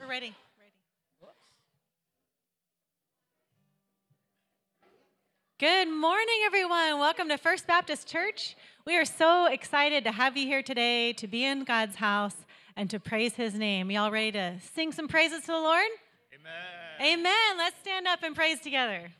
We're ready. Good morning, everyone. Welcome to First Baptist Church. We are so excited to have you here today to be in God's house and to praise his name. Y'all ready to sing some praises to the Lord? Amen. Amen. Let's stand up and praise together.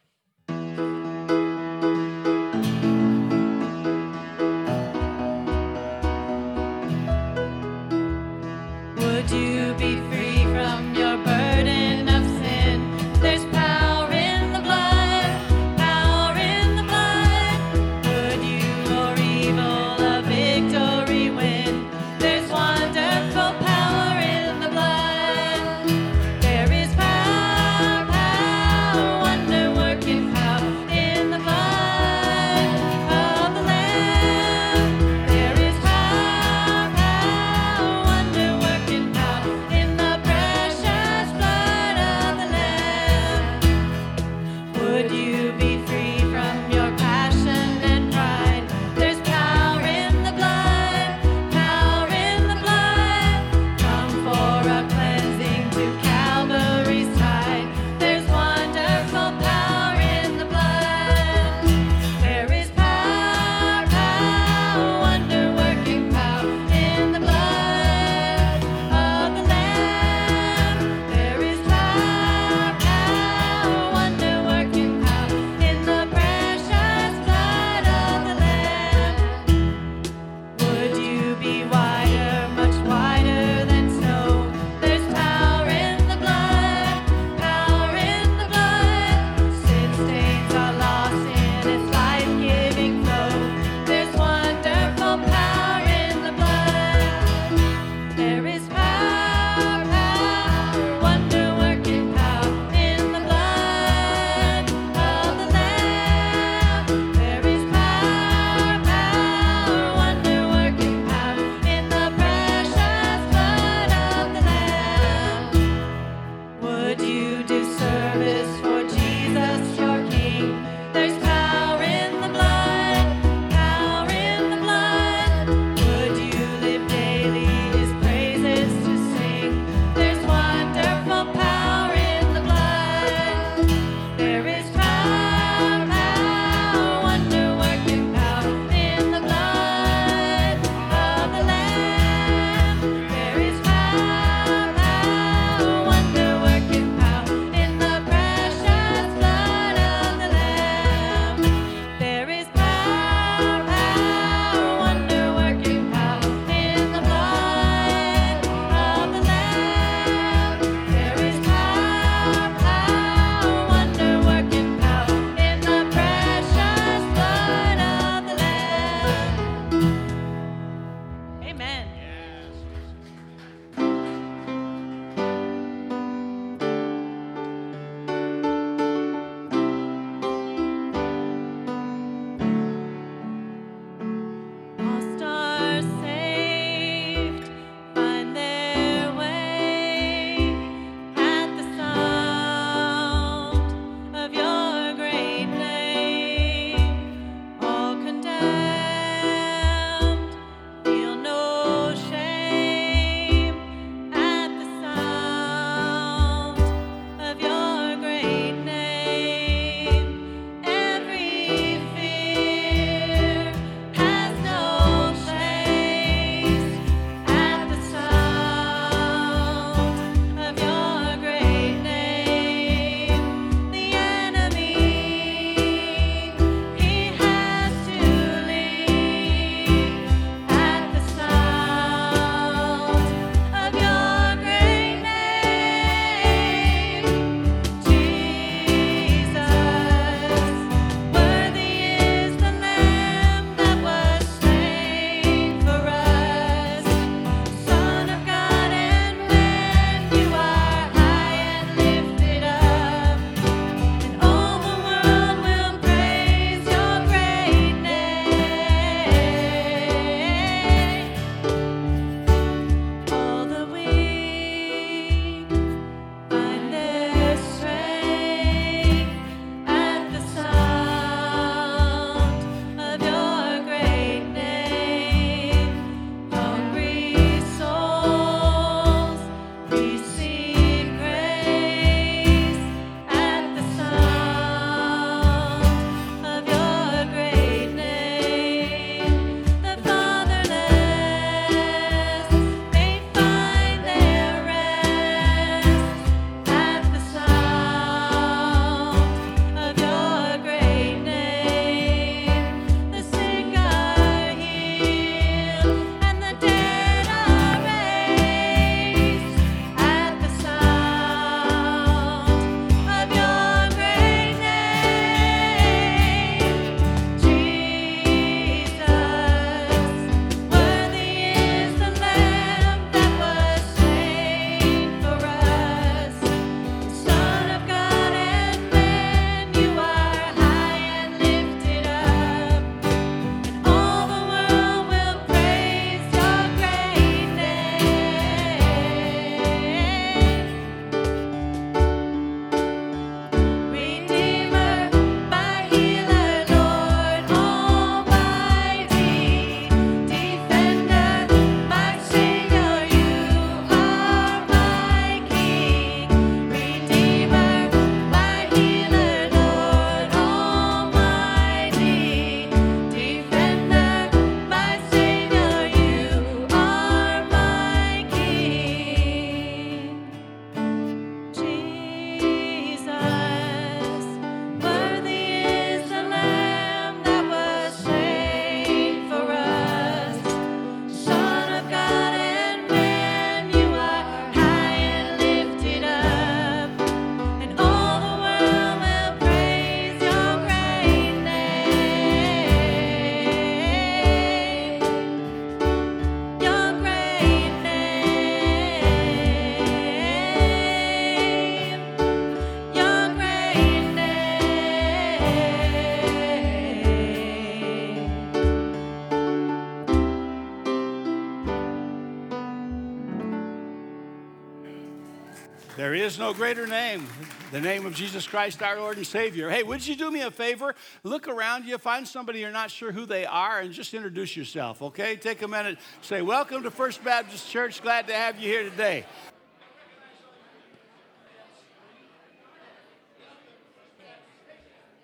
Is no greater name, the name of Jesus Christ, our Lord and Savior. Hey, would you do me a favor? Look around you, find somebody you're not sure who they are, and just introduce yourself, okay? Take a minute, say, Welcome to First Baptist Church. Glad to have you here today.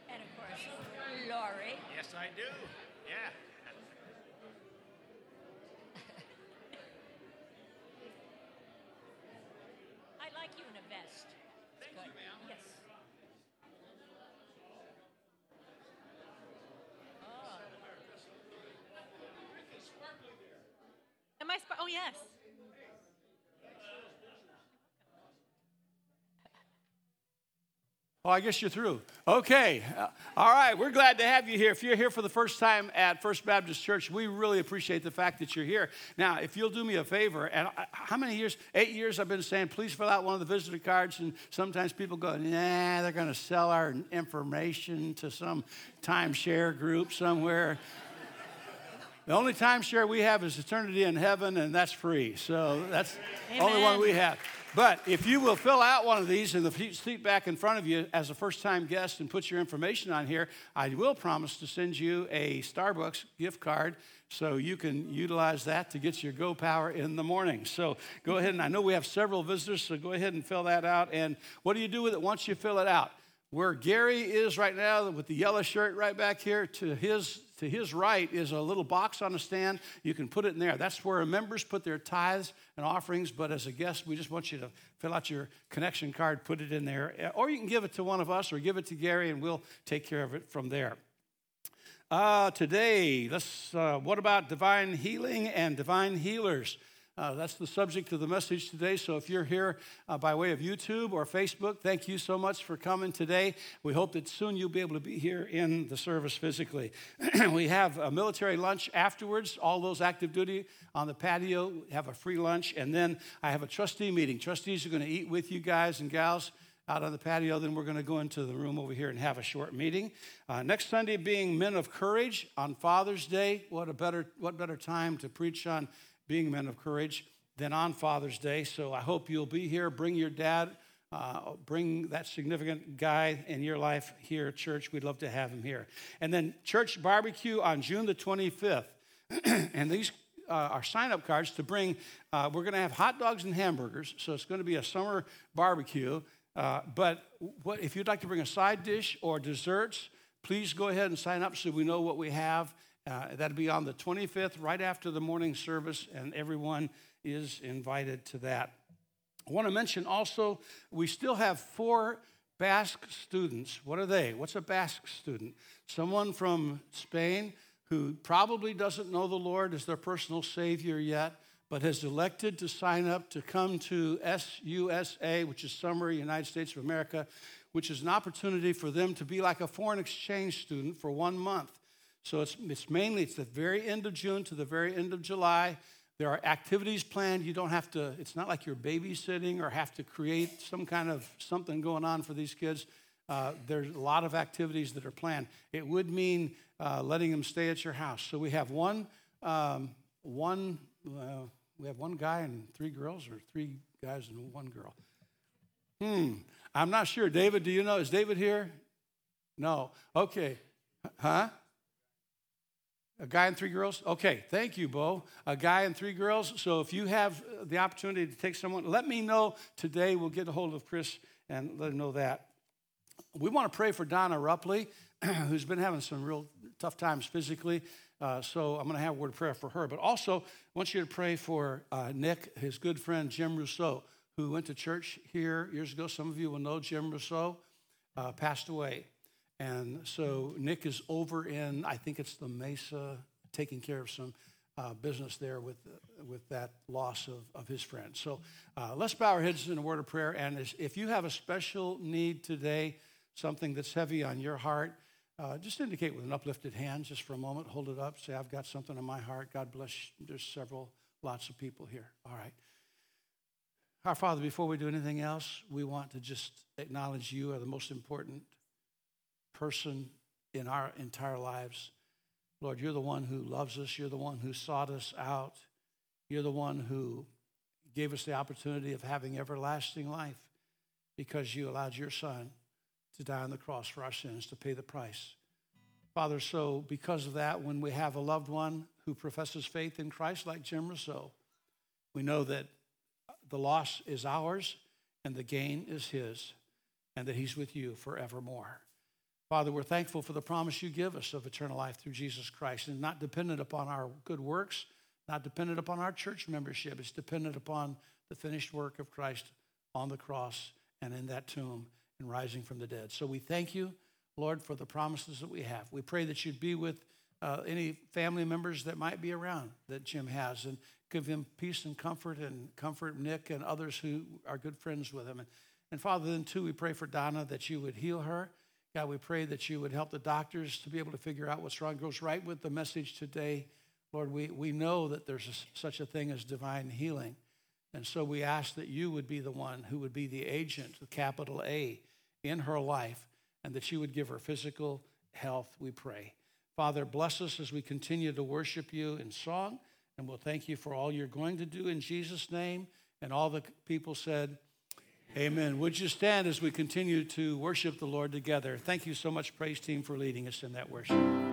And of course, Lori. Yes, I do. Yeah. I like you in a vest. Thank you, ma'am. Yes. Oh. Am I? Sp- oh yes. I guess you're through. Okay. Uh, all right. We're glad to have you here. If you're here for the first time at First Baptist Church, we really appreciate the fact that you're here. Now, if you'll do me a favor, and I, how many years? Eight years I've been saying, please fill out one of the visitor cards. And sometimes people go, nah, they're going to sell our information to some timeshare group somewhere. The only timeshare we have is eternity in heaven, and that's free. So that's the only one we have. But if you will fill out one of these in the seat back in front of you as a first time guest and put your information on here, I will promise to send you a Starbucks gift card so you can utilize that to get your go power in the morning. So go ahead and I know we have several visitors, so go ahead and fill that out. And what do you do with it once you fill it out? Where Gary is right now with the yellow shirt right back here to his to his right is a little box on a stand. You can put it in there. That's where members put their tithes and offerings, but as a guest, we just want you to fill out your connection card, put it in there, or you can give it to one of us or give it to Gary and we'll take care of it from there. Uh, today, let's, uh, what about divine healing and divine healers? Uh, that's the subject of the message today. So if you're here uh, by way of YouTube or Facebook, thank you so much for coming today. We hope that soon you'll be able to be here in the service physically. we have a military lunch afterwards. All those active duty on the patio have a free lunch. And then I have a trustee meeting. Trustees are going to eat with you guys and gals out on the patio. Then we're going to go into the room over here and have a short meeting. Uh, next Sunday being Men of Courage on Father's Day. What a better what better time to preach on being men of courage than on Father's Day. So I hope you'll be here. Bring your dad. Uh, bring that significant guy in your life here at church. We'd love to have him here. And then church barbecue on June the 25th. and these uh, are sign up cards to bring. Uh, we're going to have hot dogs and hamburgers. So it's going to be a summer barbecue. Uh, but what, if you'd like to bring a side dish or desserts, please go ahead and sign up so we know what we have. Uh, that'll be on the 25th, right after the morning service, and everyone is invited to that. I want to mention also, we still have four Basque students. What are they? What's a Basque student? Someone from Spain who probably doesn't know the Lord as their personal Savior yet, but has elected to sign up to come to SUSA, which is Summer United States of America, which is an opportunity for them to be like a foreign exchange student for one month. So it's, it's mainly it's the very end of June to the very end of July. There are activities planned. You don't have to, it's not like you're babysitting or have to create some kind of something going on for these kids. Uh, there's a lot of activities that are planned. It would mean uh, letting them stay at your house. So we have one, um, one, uh, we have one guy and three girls, or three guys and one girl. Hmm. I'm not sure. David, do you know? Is David here? No. Okay. Huh? A guy and three girls? Okay, thank you, Bo. A guy and three girls. So if you have the opportunity to take someone, let me know today. We'll get a hold of Chris and let him know that. We want to pray for Donna Rupley, who's been having some real tough times physically. Uh, so I'm going to have a word of prayer for her. But also, I want you to pray for uh, Nick, his good friend Jim Rousseau, who went to church here years ago. Some of you will know Jim Rousseau, uh, passed away. And so Nick is over in, I think it's the Mesa, taking care of some uh, business there with, with that loss of, of his friend. So uh, let's bow our heads in a word of prayer. And if you have a special need today, something that's heavy on your heart, uh, just indicate with an uplifted hand just for a moment. Hold it up. Say, I've got something on my heart. God bless you. There's several, lots of people here. All right. Our Father, before we do anything else, we want to just acknowledge you are the most important person in our entire lives. Lord, you're the one who loves us. You're the one who sought us out. You're the one who gave us the opportunity of having everlasting life. because you allowed your son to die on the cross for our sins to pay the price. Father, so because of that, when we have a loved one who professes faith in Christ, like Jim Rousseau, we know that the loss is ours and the gain is his, and that he's with you forevermore. Father, we're thankful for the promise you give us of eternal life through Jesus Christ and not dependent upon our good works, not dependent upon our church membership. It's dependent upon the finished work of Christ on the cross and in that tomb and rising from the dead. So we thank you, Lord, for the promises that we have. We pray that you'd be with uh, any family members that might be around that Jim has and give him peace and comfort and comfort Nick and others who are good friends with him. And, and Father, then too, we pray for Donna that you would heal her. God, we pray that you would help the doctors to be able to figure out what's wrong. Goes right with the message today. Lord, we, we know that there's a, such a thing as divine healing. And so we ask that you would be the one who would be the agent, the capital A, in her life, and that you would give her physical health, we pray. Father, bless us as we continue to worship you in song, and we'll thank you for all you're going to do in Jesus' name. And all the people said, Amen. Would you stand as we continue to worship the Lord together? Thank you so much, praise team, for leading us in that worship.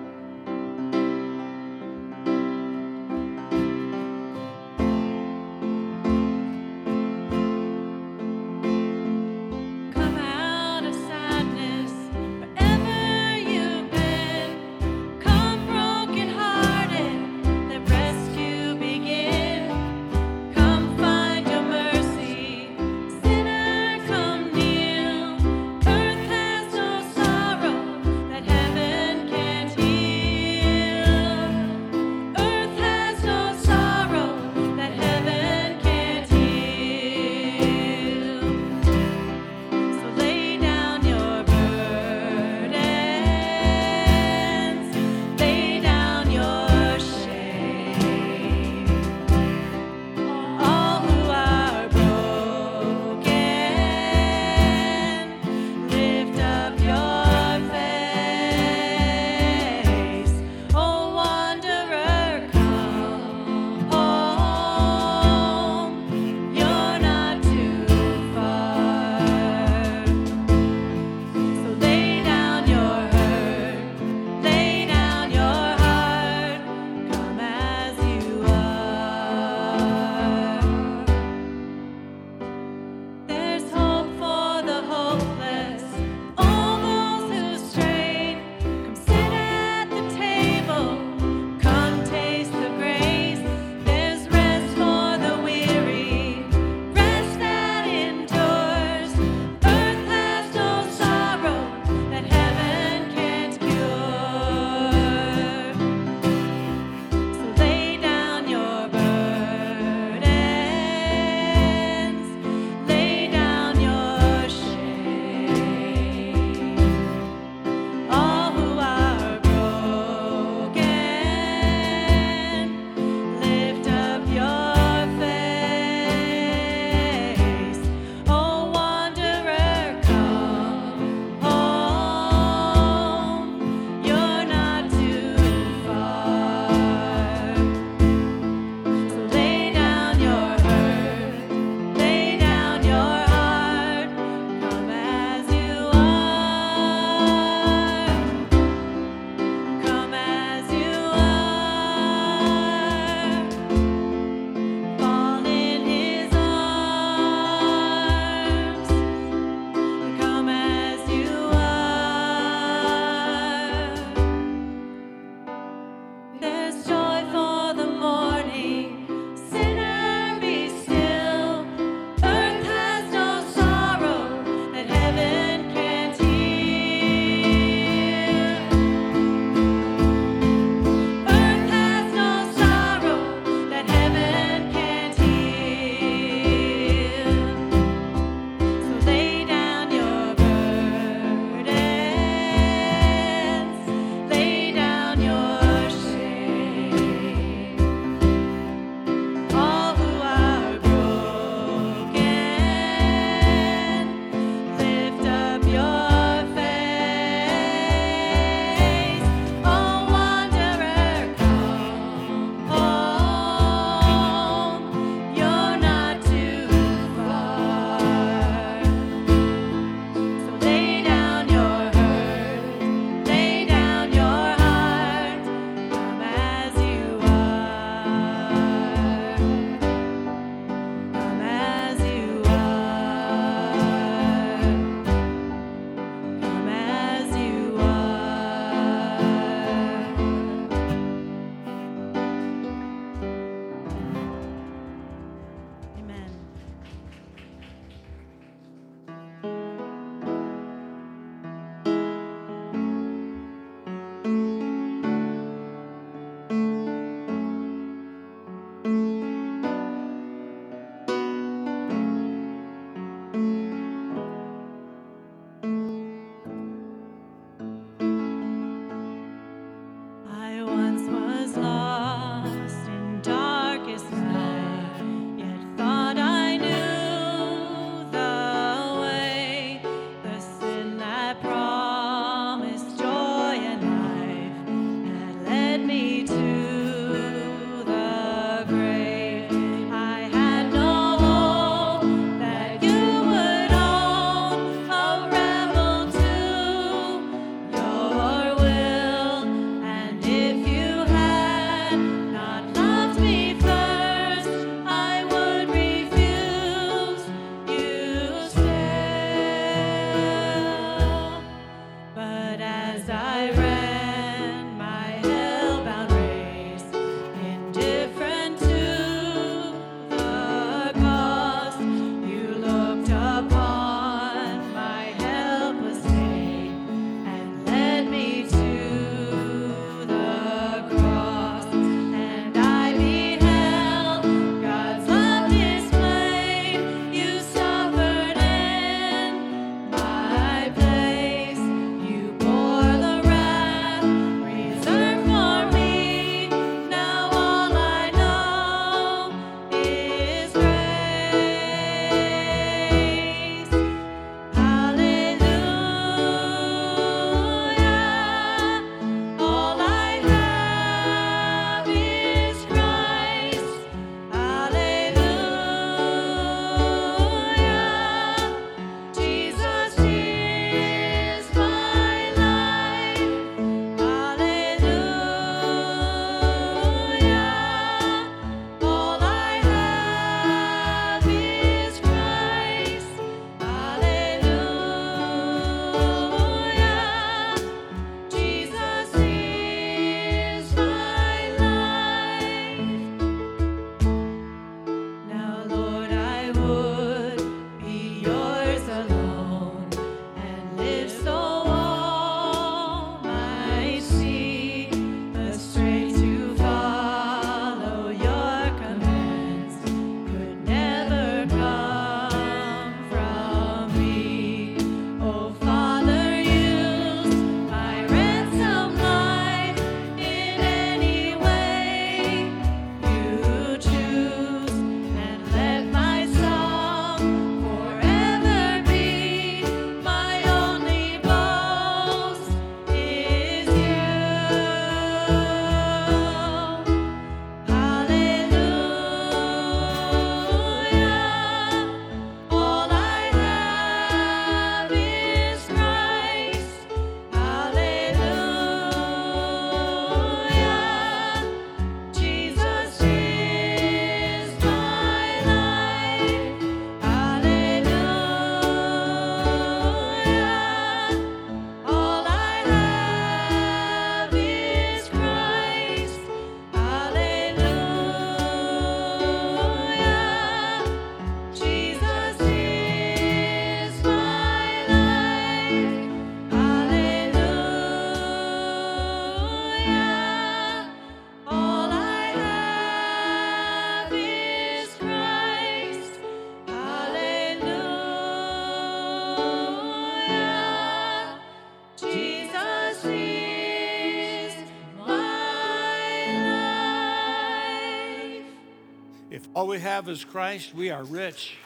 All we have is Christ, we are rich.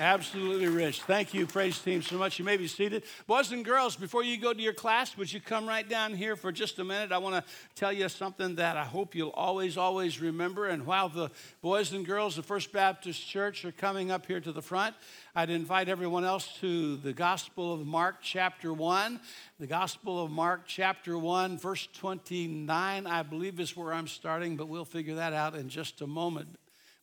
Absolutely rich. Thank you, praise team, so much. You may be seated. Boys and girls, before you go to your class, would you come right down here for just a minute? I want to tell you something that I hope you'll always, always remember. And while the boys and girls of First Baptist Church are coming up here to the front, I'd invite everyone else to the Gospel of Mark, chapter 1. The Gospel of Mark, chapter 1, verse 29, I believe is where I'm starting, but we'll figure that out in just a moment.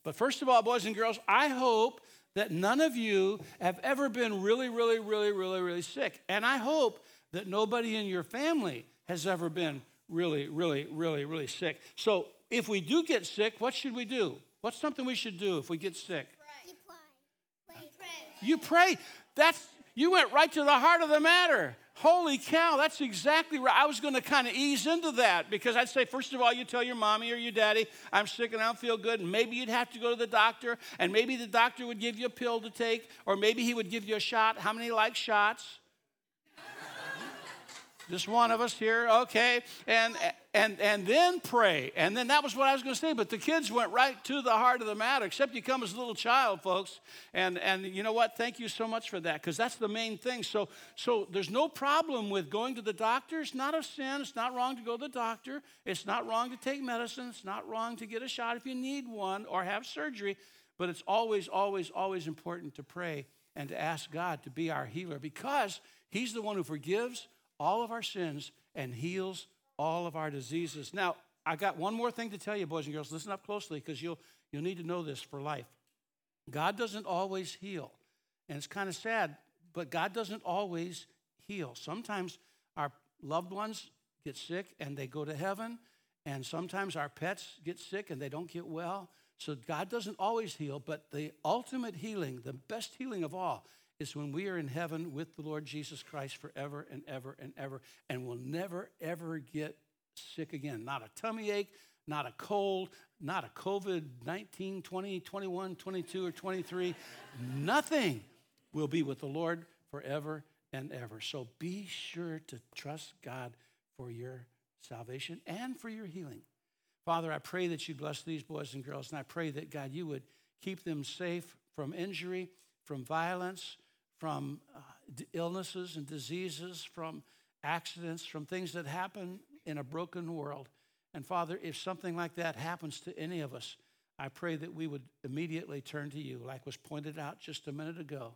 But first of all, boys and girls, I hope that none of you have ever been really, really, really, really, really sick. And I hope that nobody in your family has ever been really, really, really, really sick. So if we do get sick, what should we do? What's something we should do if we get sick? You pray. That's you went right to the heart of the matter. Holy cow, that's exactly right. I was going to kind of ease into that because I'd say, first of all, you tell your mommy or your daddy, I'm sick and I don't feel good. And maybe you'd have to go to the doctor, and maybe the doctor would give you a pill to take, or maybe he would give you a shot. How many like shots? Just one of us here, okay. And and and then pray. And then that was what I was going to say. But the kids went right to the heart of the matter, except you come as a little child, folks. And and you know what? Thank you so much for that, because that's the main thing. So so there's no problem with going to the doctor. It's not a sin. It's not wrong to go to the doctor. It's not wrong to take medicine. It's not wrong to get a shot if you need one or have surgery. But it's always, always, always important to pray and to ask God to be our healer because He's the one who forgives all of our sins and heals all of our diseases. Now, I got one more thing to tell you, boys and girls. Listen up closely because you'll, you'll need to know this for life. God doesn't always heal. And it's kind of sad, but God doesn't always heal. Sometimes our loved ones get sick and they go to heaven, and sometimes our pets get sick and they don't get well. So God doesn't always heal, but the ultimate healing, the best healing of all, is when we are in heaven with the Lord Jesus Christ forever and ever and ever, and will never, ever get sick again. Not a tummy ache, not a cold, not a COVID 19, 20, 21, 22, or 23. Nothing will be with the Lord forever and ever. So be sure to trust God for your salvation and for your healing. Father, I pray that you bless these boys and girls, and I pray that, God, you would keep them safe from injury, from violence, from uh, illnesses and diseases, from accidents, from things that happen in a broken world. And Father, if something like that happens to any of us, I pray that we would immediately turn to you, like was pointed out just a minute ago.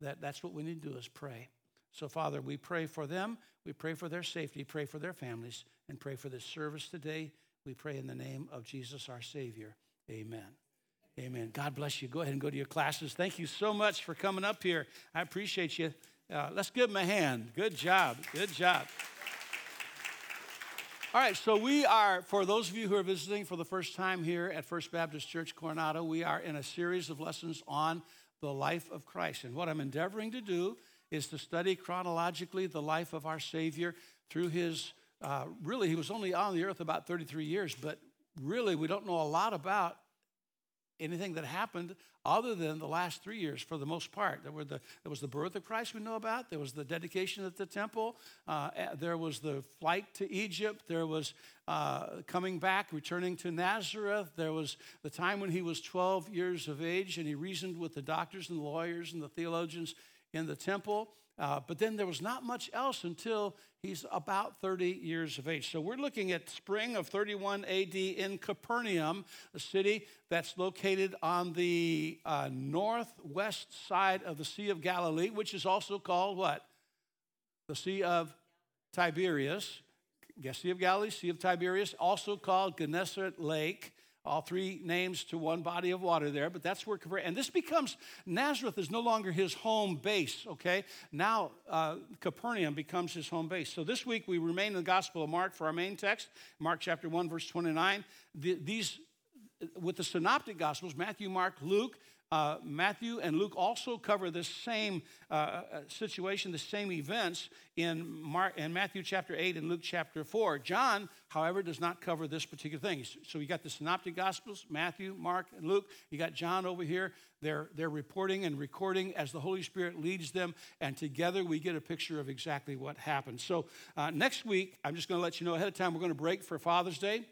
That that's what we need to do is pray. So, Father, we pray for them. We pray for their safety, pray for their families, and pray for this service today. We pray in the name of Jesus, our Savior. Amen. Amen. God bless you. Go ahead and go to your classes. Thank you so much for coming up here. I appreciate you. Uh, let's give them a hand. Good job. Good job. All right, so we are, for those of you who are visiting for the first time here at First Baptist Church Coronado, we are in a series of lessons on the life of Christ. And what I'm endeavoring to do is to study chronologically the life of our Savior through his, uh, really, he was only on the earth about 33 years, but really, we don't know a lot about anything that happened other than the last three years for the most part. There, were the, there was the birth of Christ we know about, there was the dedication at the temple, uh, there was the flight to Egypt, there was uh, coming back, returning to Nazareth, there was the time when he was 12 years of age and he reasoned with the doctors and the lawyers and the theologians in the temple. Uh, but then there was not much else until he's about 30 years of age. So we're looking at spring of 31 AD in Capernaum, a city that's located on the uh, northwest side of the Sea of Galilee, which is also called what? The Sea of Tiberias. Yes, Sea of Galilee, Sea of Tiberias, also called Gennesaret Lake all three names to one body of water there, but that's where, and this becomes, Nazareth is no longer his home base, okay? Now uh, Capernaum becomes his home base. So this week we remain in the Gospel of Mark for our main text, Mark chapter 1, verse 29. The, these, with the synoptic Gospels, Matthew, Mark, Luke, uh, Matthew and Luke also cover the same uh, uh, situation, the same events in, Mark, in Matthew chapter 8 and Luke chapter 4. John, however, does not cover this particular thing. So you got the Synoptic Gospels, Matthew, Mark, and Luke. You got John over here. They're, they're reporting and recording as the Holy Spirit leads them, and together we get a picture of exactly what happened. So uh, next week, I'm just going to let you know ahead of time, we're going to break for Father's Day,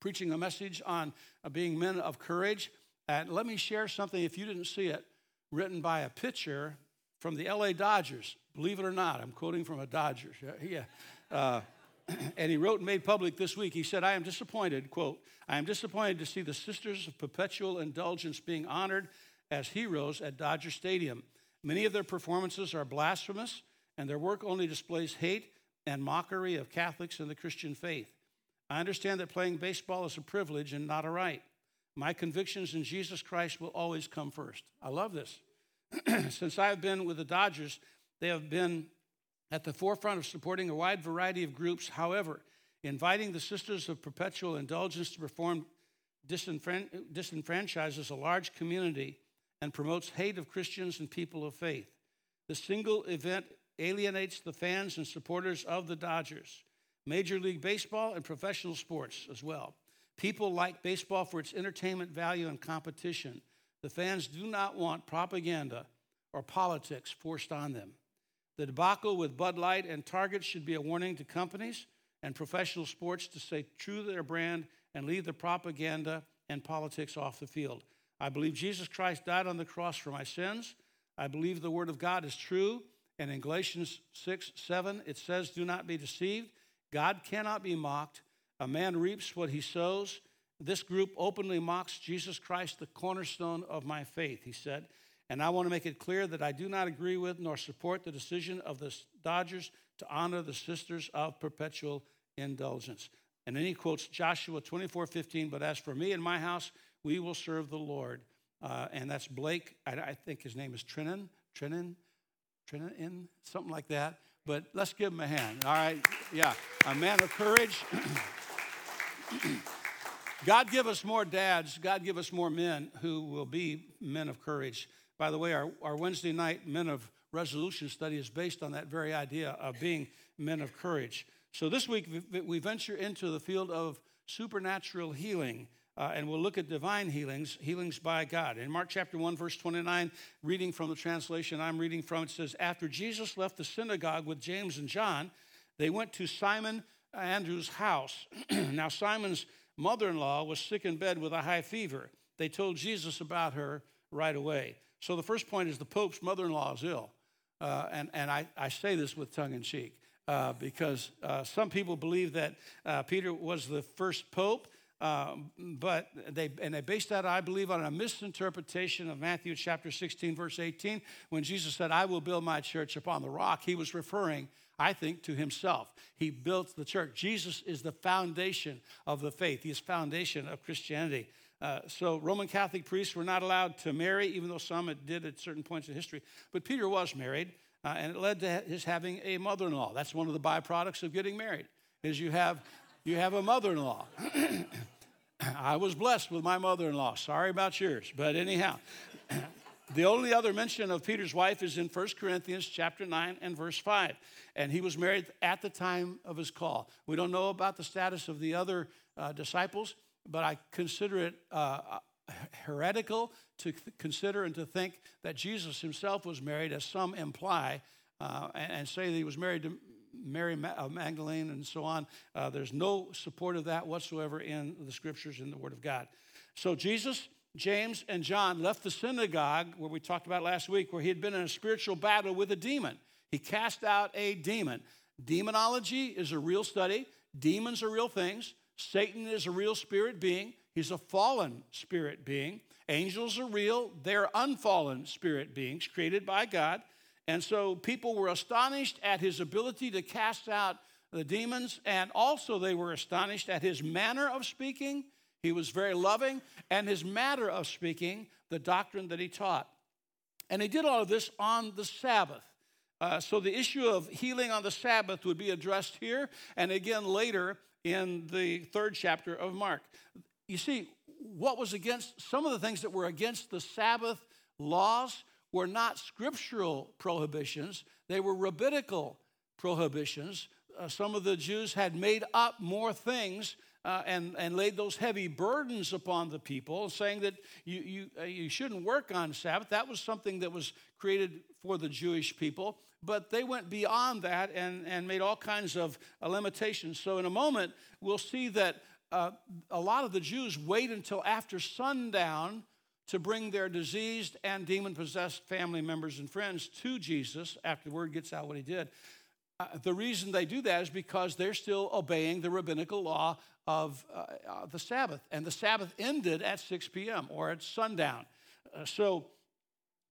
preaching a message on uh, being men of courage. And let me share something, if you didn't see it, written by a pitcher from the LA Dodgers. Believe it or not, I'm quoting from a Dodgers. Yeah. Uh, and he wrote and made public this week. He said, I am disappointed, quote, I am disappointed to see the Sisters of Perpetual Indulgence being honored as heroes at Dodger Stadium. Many of their performances are blasphemous, and their work only displays hate and mockery of Catholics and the Christian faith. I understand that playing baseball is a privilege and not a right. My convictions in Jesus Christ will always come first. I love this. Since I've been with the Dodgers, they have been at the forefront of supporting a wide variety of groups. However, inviting the Sisters of Perpetual Indulgence to perform disenfran- disenfranchises a large community and promotes hate of Christians and people of faith. The single event alienates the fans and supporters of the Dodgers, Major League Baseball, and professional sports as well. People like baseball for its entertainment value and competition. The fans do not want propaganda or politics forced on them. The debacle with Bud Light and Target should be a warning to companies and professional sports to stay true to their brand and leave the propaganda and politics off the field. I believe Jesus Christ died on the cross for my sins. I believe the Word of God is true. And in Galatians 6 7, it says, Do not be deceived. God cannot be mocked. A man reaps what he sows. This group openly mocks Jesus Christ, the cornerstone of my faith, he said. And I want to make it clear that I do not agree with nor support the decision of the Dodgers to honor the Sisters of Perpetual Indulgence. And then he quotes Joshua 24 15, but as for me and my house, we will serve the Lord. Uh, and that's Blake, I, I, think his name is Trinan, Trinan, Trinan, something like that. but let's give him a hand. All right, yeah, a man of courage. God give us more dads. God give us more men who will be men of courage. By the way, our, our Wednesday night Men of Resolution study is based on that very idea of being men of courage. So this week we venture into the field of supernatural healing. Uh, and we'll look at divine healings, healings by God. In Mark chapter 1, verse 29, reading from the translation I'm reading from, it says, After Jesus left the synagogue with James and John, they went to Simon Andrew's house. now, Simon's mother in law was sick in bed with a high fever. They told Jesus about her right away. So, the first point is the Pope's mother in law is ill. Uh, and and I, I say this with tongue in cheek uh, because uh, some people believe that uh, Peter was the first Pope. Um, but they and they based that, I believe, on a misinterpretation of Matthew chapter 16, verse 18, when Jesus said, I will build my church upon the rock. He was referring, I think, to himself. He built the church. Jesus is the foundation of the faith, He's foundation of Christianity. Uh, so Roman Catholic priests were not allowed to marry, even though some did at certain points in history. But Peter was married, uh, and it led to his having a mother-in-law. That's one of the byproducts of getting married, is you have you have a mother-in-law. I was blessed with my mother-in-law. Sorry about yours, but anyhow. the only other mention of Peter's wife is in 1 Corinthians chapter 9 and verse 5. And he was married at the time of his call. We don't know about the status of the other uh, disciples, but I consider it uh, heretical to consider and to think that Jesus himself was married, as some imply, uh, and, and, say that he was married to Mary uh, Magdalene and so on. Uh, there's no support of that whatsoever in the scriptures, in the Word of God. So Jesus, James, and John left the synagogue where we talked about last week, where he had been in a spiritual battle with a demon. He cast out a demon. Demonology is a real study, demons are real things. Satan is a real spirit being, he's a fallen spirit being. Angels are real, they're unfallen spirit beings created by God. And so people were astonished at his ability to cast out the demons, and also they were astonished at his manner of speaking. He was very loving, and his matter of speaking, the doctrine that he taught. And he did all of this on the Sabbath. Uh, so the issue of healing on the Sabbath would be addressed here and again later in the third chapter of Mark. You see, what was against some of the things that were against the Sabbath laws were not scriptural prohibitions, they were rabbinical prohibitions. Uh, some of the Jews had made up more things uh, and, and laid those heavy burdens upon the people, saying that you, you, uh, you shouldn't work on Sabbath. That was something that was created for the Jewish people, but they went beyond that and, and made all kinds of uh, limitations. So, in a moment, we'll see that uh, a lot of the Jews wait until after sundown to bring their diseased and demon possessed family members and friends to Jesus after the word gets out what he did. Uh, the reason they do that is because they're still obeying the rabbinical law of uh, uh, the Sabbath. And the Sabbath ended at 6 p.m. or at sundown. Uh, so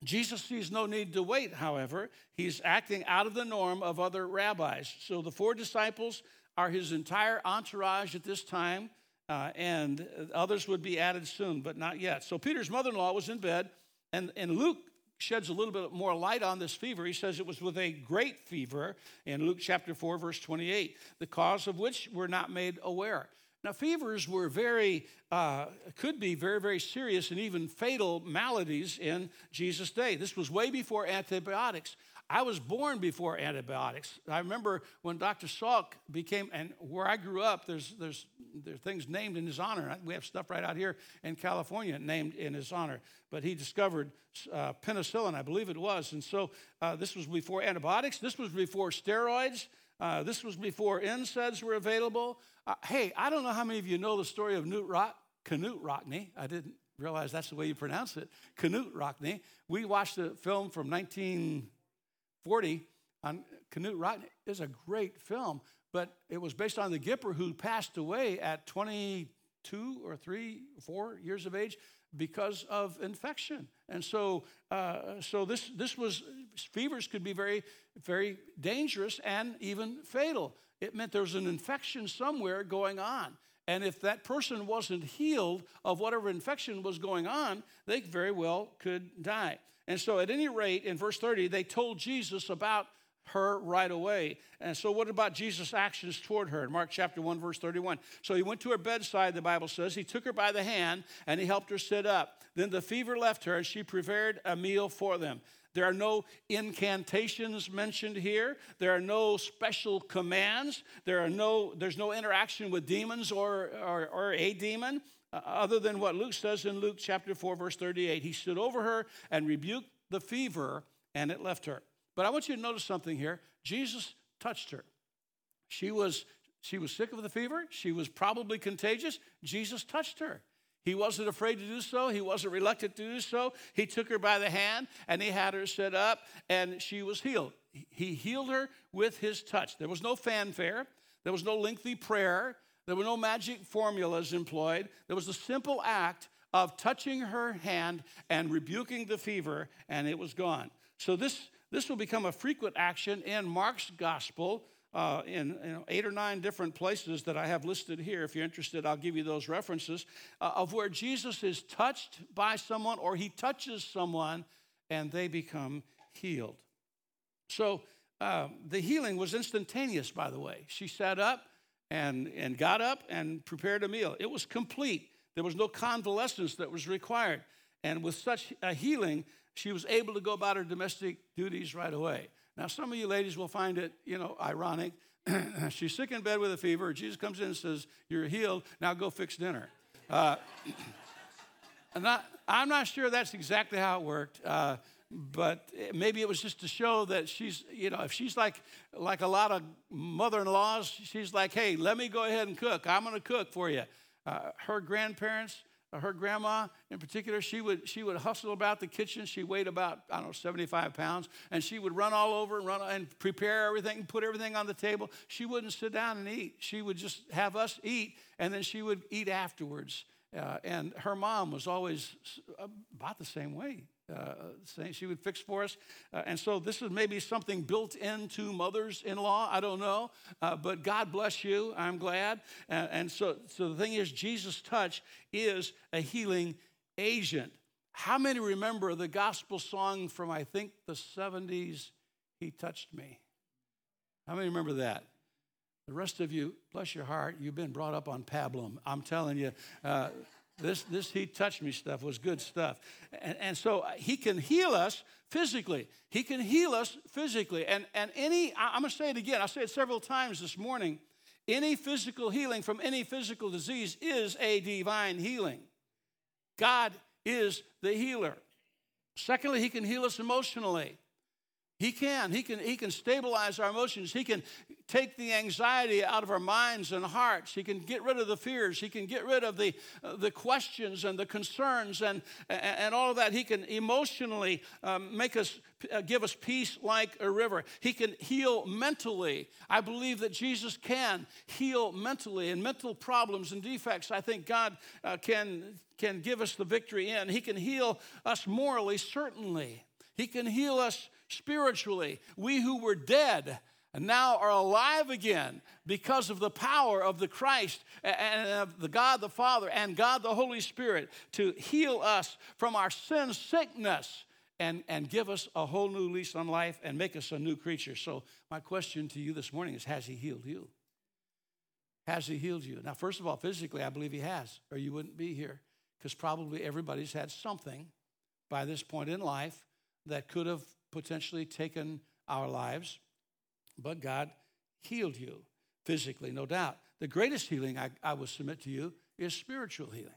Jesus sees no need to wait, however. He's acting out of the norm of other rabbis. So the four disciples are his entire entourage at this time uh, and others would be added soon, but not yet. So Peter's mother in law was in bed, and, and Luke sheds a little bit more light on this fever. He says it was with a great fever in Luke chapter 4, verse 28, the cause of which were not made aware. Now, fevers were very, uh, could be very, very serious and even fatal maladies in Jesus' day. This was way before antibiotics. I was born before antibiotics. I remember when Dr. Salk became, and where I grew up, there's, there's, there are things named in his honor. We have stuff right out here in California named in his honor. But he discovered uh, penicillin, I believe it was. And so uh, this was before antibiotics, this was before steroids. Uh, this was before NSAIDs were available. Uh, hey, I don't know how many of you know the story of Newt Rock, Knute Rockne. I didn't realize that's the way you pronounce it. Knute Rockne. We watched a film from 19- 40 on Knute Rockne is a great film, but it was based on the Gipper who passed away at 22 or 3, 4 years of age because of infection. And so, uh, so this, this was, fevers could be very, very dangerous and even fatal. It meant there was an infection somewhere going on. And if that person wasn't healed of whatever infection was going on, they very well could die. And so, at any rate, in verse 30, they told Jesus about her right away. And so, what about Jesus' actions toward her? In Mark chapter 1, verse 31. So, he went to her bedside, the Bible says. He took her by the hand and he helped her sit up. Then the fever left her and she prepared a meal for them. There are no incantations mentioned here. There are no special commands. There are no, there's no interaction with demons or, or, or a demon, Uh, other than what Luke says in Luke chapter 4, verse 38. He stood over her and rebuked the fever, and it left her. But I want you to notice something here. Jesus touched her. She was, she was sick of the fever. She was probably contagious. Jesus touched her. He wasn't afraid to do so. He wasn't reluctant to do so. He took her by the hand and he had her sit up and she was healed. He healed her with his touch. There was no fanfare, there was no lengthy prayer, there were no magic formulas employed. There was a simple act of touching her hand and rebuking the fever, and it was gone. So, this, this will become a frequent action in Mark's gospel uh, in you know, eight or nine different places that I have listed here. If you're interested, I'll give you those references uh, of where Jesus is touched by someone or he touches someone and they become healed. So uh, the healing was instantaneous, by the way. She sat up and, and got up and prepared a meal. It was complete. There was no convalescence that was required. And with such a healing, she was able to go about her domestic duties right away. Now, some of you ladies will find it, you know, ironic. She's sick in bed with a fever. Jesus comes in and says, You're healed. Now go fix dinner. Uh, not, I'm not sure that's exactly how it worked. Uh, but maybe it was just to show that she's, you know, if she's like like a lot of mother-in-laws, she's like, hey, let me go ahead and cook. I'm going to cook for you. Uh, her grandparents, uh, her grandma in particular, she would, she would hustle about the kitchen. She weighed about, I don't know, 75 pounds. And she would run all over and run and prepare everything put everything on the table. She wouldn't sit down and eat. She would just have us eat, and then she would eat afterwards. Uh, and her mom was always about the same way. Uh, she would fix for us. Uh, and so this is maybe something built into mothers in law. I don't know. Uh, but God bless you. I'm glad. And, and so, so the thing is, Jesus' touch is a healing agent. How many remember the gospel song from, I think, the 70s, He Touched Me? How many remember that? The rest of you, bless your heart, you've been brought up on pablum. I'm telling you, uh, this, this he touched me stuff was good stuff. And, and so uh, he can heal us physically. He can heal us physically. And, and any, I'm going to say it again, I say it several times this morning. Any physical healing from any physical disease is a divine healing. God is the healer. Secondly, he can heal us emotionally. He can. He can. He can stabilize our emotions. He can take the anxiety out of our minds and hearts. He can get rid of the fears. He can get rid of the, uh, the questions and the concerns and, and all of that. He can emotionally um, make us, uh, give us peace like a river. He can heal mentally. I believe that Jesus can heal mentally and mental problems and defects. I think God uh, can, can give us the victory in. He can heal us morally, certainly. He can heal us spiritually. We who were dead and now are alive again because of the power of the Christ and of the God the Father and God the Holy Spirit to heal us from our sin sickness and, and give us a whole new lease on life and make us a new creature. So, my question to you this morning is Has He healed you? Has He healed you? Now, first of all, physically, I believe He has, or you wouldn't be here because probably everybody's had something by this point in life that could have potentially taken our lives, but God healed you physically, no doubt. The greatest healing I, I will submit to you is spiritual healing.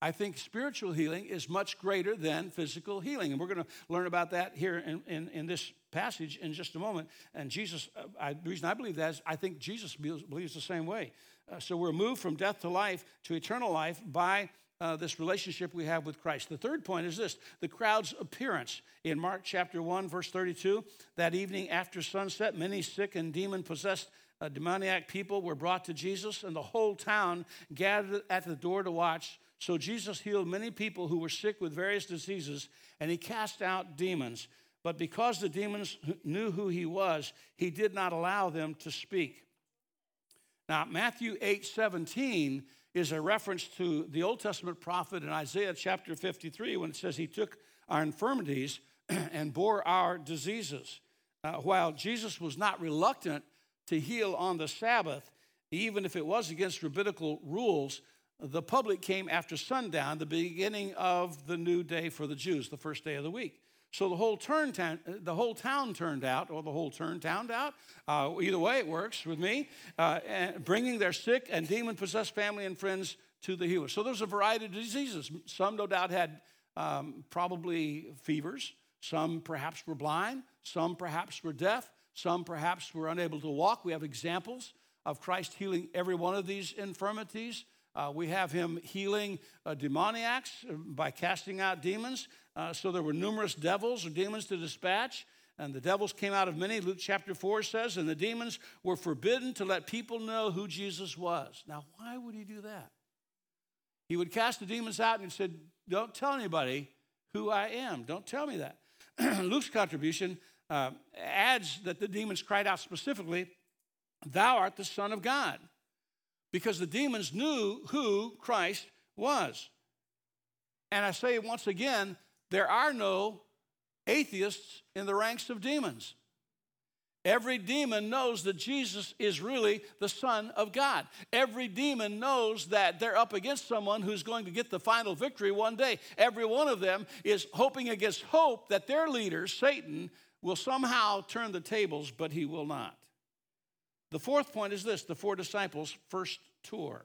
I think spiritual healing is much greater than physical healing. And we're going to learn about that here in, in, in, this passage in just a moment. And Jesus, uh, I, the reason I believe that is I think Jesus believes the same way. Uh, so we're moved from death to life to eternal life by uh, this relationship we have with Christ. The third point is this the crowd's appearance. In Mark chapter 1, verse 32, that evening after sunset, many sick and demon possessed uh, demoniac people were brought to Jesus, and the whole town gathered at the door to watch. So Jesus healed many people who were sick with various diseases, and he cast out demons. But because the demons knew who he was, he did not allow them to speak. Now, Matthew 8 17 is a reference to the Old Testament prophet in Isaiah chapter 53 when it says he took our infirmities and bore our diseases. uh, while Jesus was not reluctant to heal on the Sabbath, even if it was against rabbinical rules, the public came after sundown, the beginning of the new day for the Jews, the first day of the week. So the whole, turn town, the whole town turned out, or the whole turn towned out. Uh, either way, it works with me. Uh, bringing their sick and demon possessed family and friends to the healer. So there's a variety of diseases. Some, no doubt, had um, probably fevers. Some perhaps were blind. Some perhaps were deaf. Some perhaps were unable to walk. We have examples of Christ healing every one of these infirmities. Uh, we have him healing uh, demoniacs uh, by casting out demons. Uh, so there were numerous devils or demons to dispatch. And the devils came out of many, Luke chapter 4 says, and the demons were forbidden to let people know who Jesus was. Now, why would he do that? He would cast the demons out and he said, Don't tell anybody who I am. Don't tell me that. Luke's contribution uh, adds that the demons cried out specifically, Thou art the Son of God because the demons knew who Christ was. And I say once again, there are no atheists in the ranks of demons. Every demon knows that Jesus is really the Son of God. Every demon knows that they're up against someone who's going to get the final victory one day. Every one of them is hoping against hope that their leader, Satan, will somehow turn the tables, but he will not. The fourth point is this the four disciples' first tour.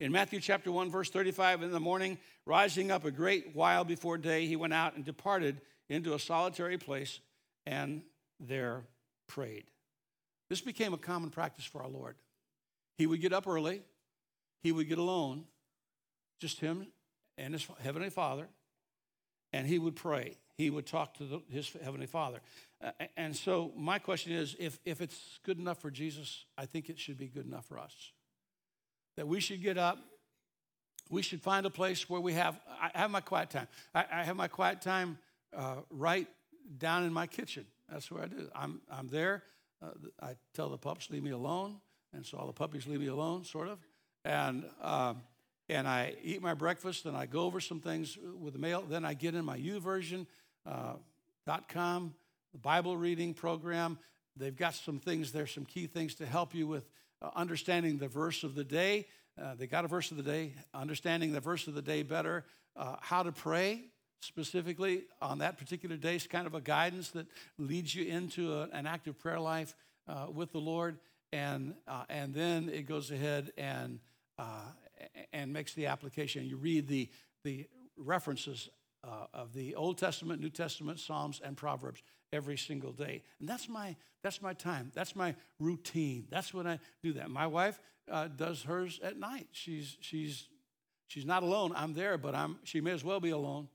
In Matthew chapter 1, verse 35, in the morning, rising up a great while before day, he went out and departed into a solitary place and there prayed. This became a common practice for our Lord. He would get up early, he would get alone, just him and his heavenly Father, and he would pray. He would talk to the, his heavenly Father. Uh, and so, my question is if, if it's good enough for Jesus, I think it should be good enough for us. That we should get up, we should find a place where we have, I have my quiet time. I, I have my quiet time uh, right down in my kitchen. That's where I do. I'm, I'm there. Uh, I tell the pups, leave me alone. And so all the puppies leave me alone, sort of. And, um, and I eat my breakfast and I go over some things with the mail. Then I get in my YouVersion.com. Uh, the Bible reading program. They've got some things there, some key things to help you with uh, understanding the verse of the day. Uh, they got a verse of the day, understanding the verse of the day better, uh, how to pray specifically on that particular day is kind of a guidance that leads you into a, an active prayer life uh, with the Lord. And, uh, and then it goes ahead and, and makes the application. You read the, the references of the Old Testament, New Testament, Psalms, and Proverbs every single day. And that's my, that's my time. That's my routine. That's when I do that. My wife uh, does hers at night. She's, she's, she's not alone. I'm there, but I'm, she may as well be alone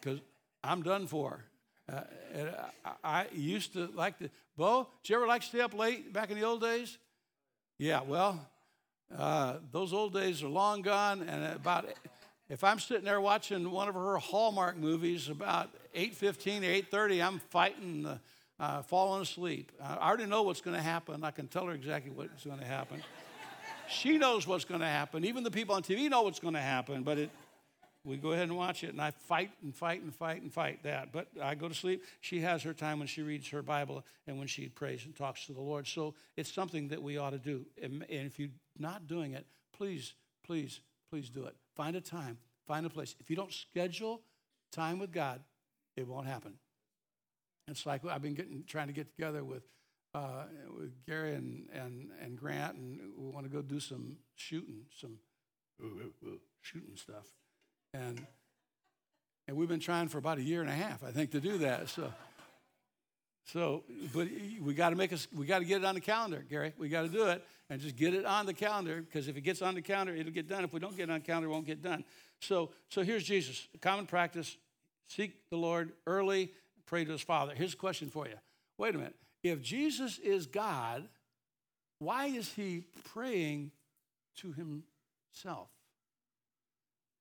because I'm done for. Uh, I, I, used to like to, Bo, did you ever like to stay up late back in the old days? Yeah, well, uh, those old days are long gone, and about if I'm sitting there watching one of her Hallmark movies about 8.15 or 8.30, I'm fighting, uh, falling asleep. I already know what's going to happen. I can tell her exactly what's going to happen. she knows what's going to happen. Even the people on TV know what's going to happen, but it, we go ahead and watch it, and I fight and fight and fight and fight that. But I go to sleep. She has her time when she reads her Bible and when she prays and talks to the Lord. So it's something that we ought to do. And if you're not doing it, please, please, please do it. Find a time, find a place. If you don't schedule time with God, it won't happen. It's like I've been getting, trying to get together with, uh, with Gary and, and, and Grant, and we want to go do some shooting, some shooting stuff. And, and we've been trying for about a year and a half, I think, to do that. So, so but we got to make us, we got to get it on the calendar, Gary. We got to do it and just get it on the calendar because if it gets on the calendar, it'll get done. If we don't get it on the calendar, it won't get done. So, so here's Jesus. Common practice seek the Lord early, pray to his Father. Here's a question for you. Wait a minute. If Jesus is God, why is he praying to himself?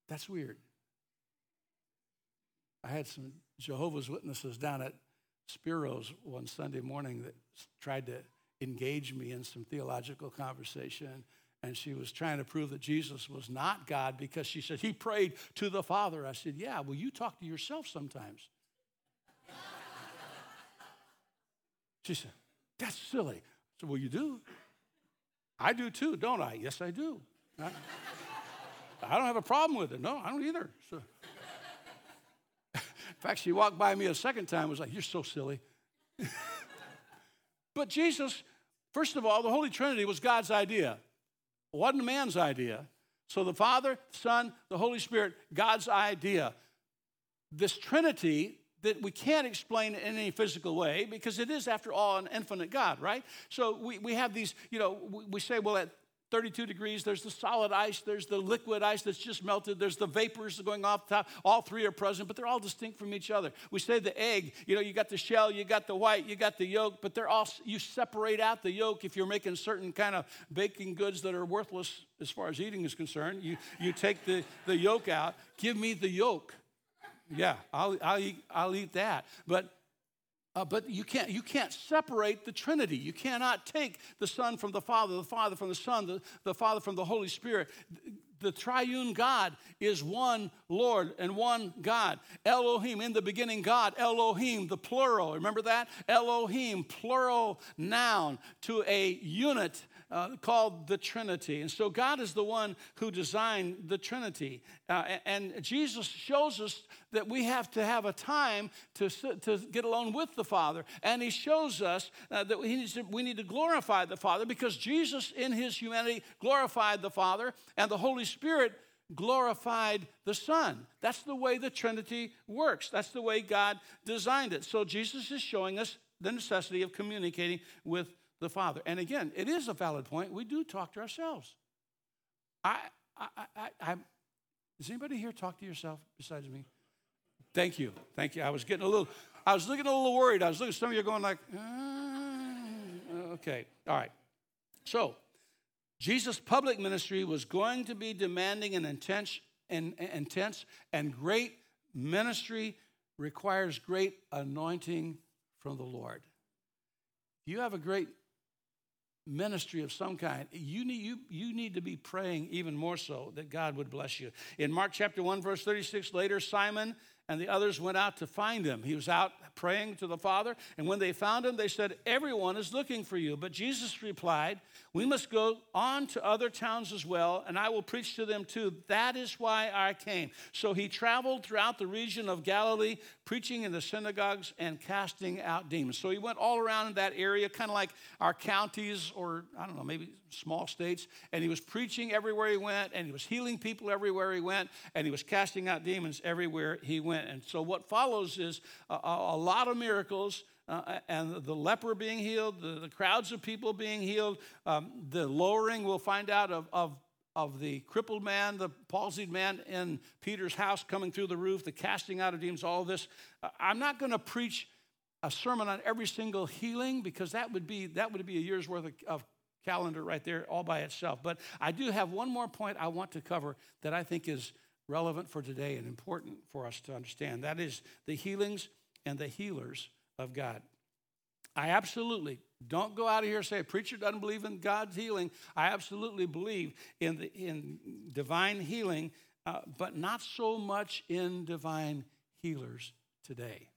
That's weird. I had some Jehovah's Witnesses down at Spiro's one Sunday morning that tried to engage me in some theological conversation. And she was trying to prove that Jesus was not God because she said, He prayed to the Father. I said, Yeah, well, you talk to yourself sometimes. She said, That's silly. I said, Well, you do. I do too, don't I? Yes, I do. I, I don't have a problem with it. No, I don't either. So. In fact, she walked by me a second time and was like, You're so silly. but Jesus, first of all, the Holy Trinity was God's idea, it wasn't man's idea. So the Father, Son, the Holy Spirit, God's idea. This Trinity that we can't explain in any physical way because it is, after all, an infinite God, right? So we, we have these, you know, we, we say, well, at 32 degrees, there's the solid ice, there's the liquid ice that's just melted, there's the vapors going off top. All three are present, but they're all distinct from each other. We say the egg, you know, you got the shell, you got the white, you got the yolk, but they're all, you separate out the yolk if you're making certain kind of baking goods that are worthless as far as eating is concerned. You, you take the, the yolk out, give me the yolk. Yeah, I'll, I'll, eat, I'll eat that. But uh, but you can't, you can't separate the Trinity. You cannot take the Son from the Father, the Father from the Son, the, the Father from the Holy Spirit. The triune God is one Lord and one God. Elohim, in the beginning, God. Elohim, the plural. Remember that? Elohim, plural noun to a unit uh, called the Trinity. And so God is the one who designed the Trinity. Uh, and Jesus shows us that we have to have a time to, to get alone with the Father. And he shows us uh, that we need, to, we need to glorify the Father because Jesus, in his humanity, glorified the Father, and the Holy Spirit glorified the Son. That's the way the Trinity works. That's the way God designed it. So Jesus is showing us the necessity of communicating with the Father. And again, it is a valid point. We do talk to ourselves. I, I, I, I does anybody here talk to yourself besides me? Thank you, thank you. I was getting a little, I was looking a little worried. I was looking. Some of you are going like, uh, okay, all right. So, Jesus' public ministry was going to be demanding and intense and intense, and great ministry requires great anointing from the Lord. You have a great ministry of some kind, you need, you, you need to be praying even more so that God would bless you. In Mark chapter 1, verse 36, later, Simon and the others went out to find him. He was out praying to the Father, and when they found him, they said, Everyone is looking for you. But Jesus replied, We must go on to other towns as well, and I will preach to them too. That is why I came. So he traveled throughout the region of Galilee, preaching in the synagogues and casting out demons. So he went all around in that area, kind of like our counties or, I don't know, maybe small states, and he was preaching everywhere he went, and he was healing people everywhere he went, and he was casting out demons everywhere he went. And so what follows is a, a lot of miracles. Uh, and the leper being healed, the, the crowds of people being healed, um, the lowering, we'll find out, of, of of the crippled man, the palsied man in Peter's house coming through the roof, the casting out of demons, all this. Uh, I'm not going to preach a sermon on every single healing because that would be that would be a year's worth of, of calendar right there all by itself. But I do have one more point I want to cover that I think is relevant for today and important for us to understand. That is the healings and the healers of God. I absolutely don't go out of here and say a preacher doesn't believe in God's healing. I absolutely believe in, the, in divine healing, uh, but not so much in divine healers today.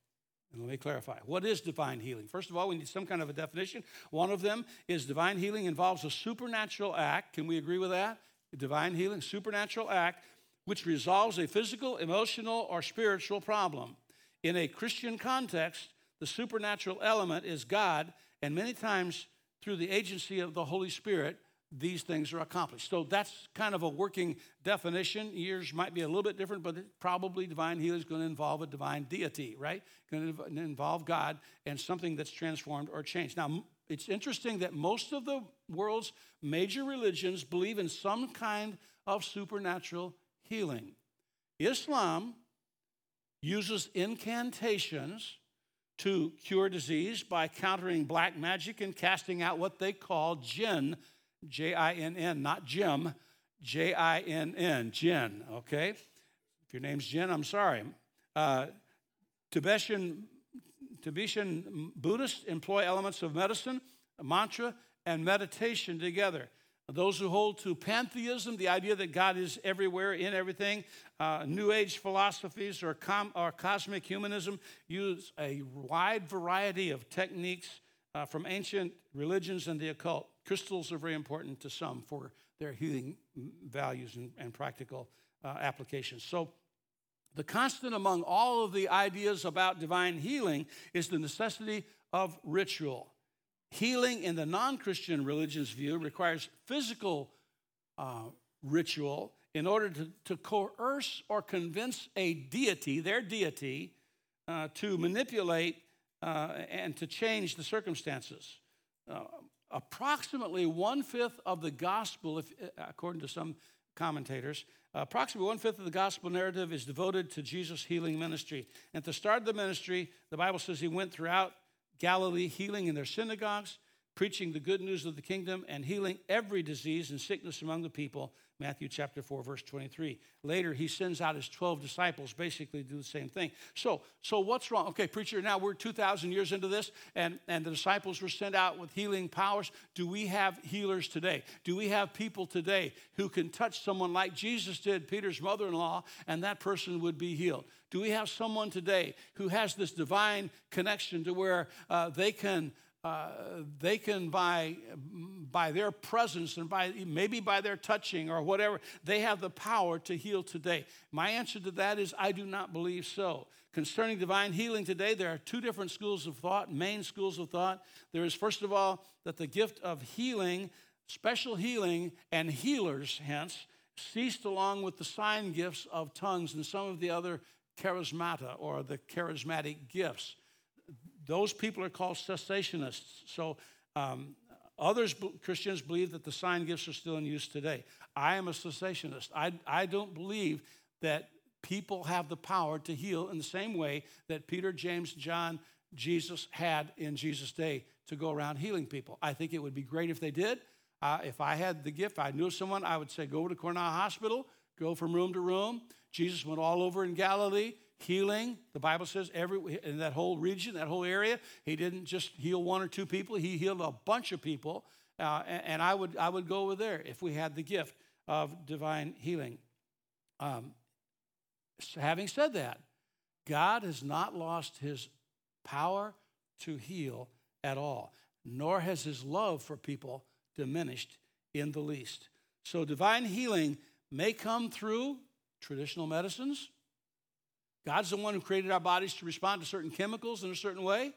And let me clarify. What is divine healing? First of all, we need some kind of a definition. One of them is divine healing involves a supernatural act. Can we agree with that? Divine healing, supernatural act, which resolves a physical, emotional, or spiritual problem. In a Christian context, the supernatural element is God, and many times through the agency of the Holy Spirit, these things are accomplished. So that's kind of a working definition. Yours might be a little bit different, but probably divine healing is going to involve a divine deity, right? Going to involve God and something that's transformed or changed. Now, it's interesting that most of the world's major religions believe in some kind of supernatural healing. Islam uses incantations to cure disease by countering black magic and casting out what they call jinn J I N N, not Jim, J I N N, Jinn, okay? If your name's Jen, I'm sorry. Uh, Tibetan, Tibetan Buddhists employ elements of medicine, mantra, and meditation together. Those who hold to pantheism, the idea that God is everywhere in everything, uh, New Age philosophies or, com- or cosmic humanism use a wide variety of techniques uh, from ancient religions and the occult. Crystals are very important to some for their healing values and, and practical uh, applications. So, the constant among all of the ideas about divine healing is the necessity of ritual. Healing in the non Christian religion's view requires physical uh, ritual in order to, to coerce or convince a deity, their deity, uh, to manipulate uh, and to change the circumstances. Uh, approximately one fifth of the gospel, if, uh, according to some commentators, approximately one fifth of the gospel narrative is devoted to Jesus' healing ministry. And at the start of the ministry, the Bible says he went throughout Galilee, healing in their synagogues, preaching the good news of the kingdom, and healing every disease and sickness among the people. Matthew chapter 4, verse 23. Later, he sends out his 12 disciples, basically do the same thing. So, so what's wrong? Okay, preacher, now we're 2,000 years into this, and, and the disciples were sent out with healing powers. Do we have healers today? Do we have people today who can touch someone like Jesus did, Peter's mother in law, and that person would be healed? Do we have someone today who has this divine connection to where uh, they can? Uh, they can by by their presence and by maybe by their touching or whatever they have the power to heal today my answer to that is i do not believe so concerning divine healing today there are two different schools of thought main schools of thought there is first of all that the gift of healing special healing and healers hence ceased along with the sign gifts of tongues and some of the other charismata or the charismatic gifts. Those people are called cessationists. So um, others, Christians, believe that the sign gifts are still in use today. I am a cessationist. I, I don't believe that people have the power to heal in the same way that Peter, James, John, Jesus had in Jesus' day to go around healing people. I think it would be great if they did. Uh, if I had the gift, I knew someone, I would say, go to Cornell Hospital, go from room to room, Jesus went all over in Galilee healing. The Bible says every in that whole region, that whole area, he didn't just heal one or two people; he healed a bunch of people. Uh, and, and, I would I would go over there if we had the gift of divine healing. Um, having said that, God has not lost His power to heal at all, nor has His love for people diminished in the least. So divine healing may come through traditional medicines. God's the one who created our bodies to respond to certain chemicals in a certain way.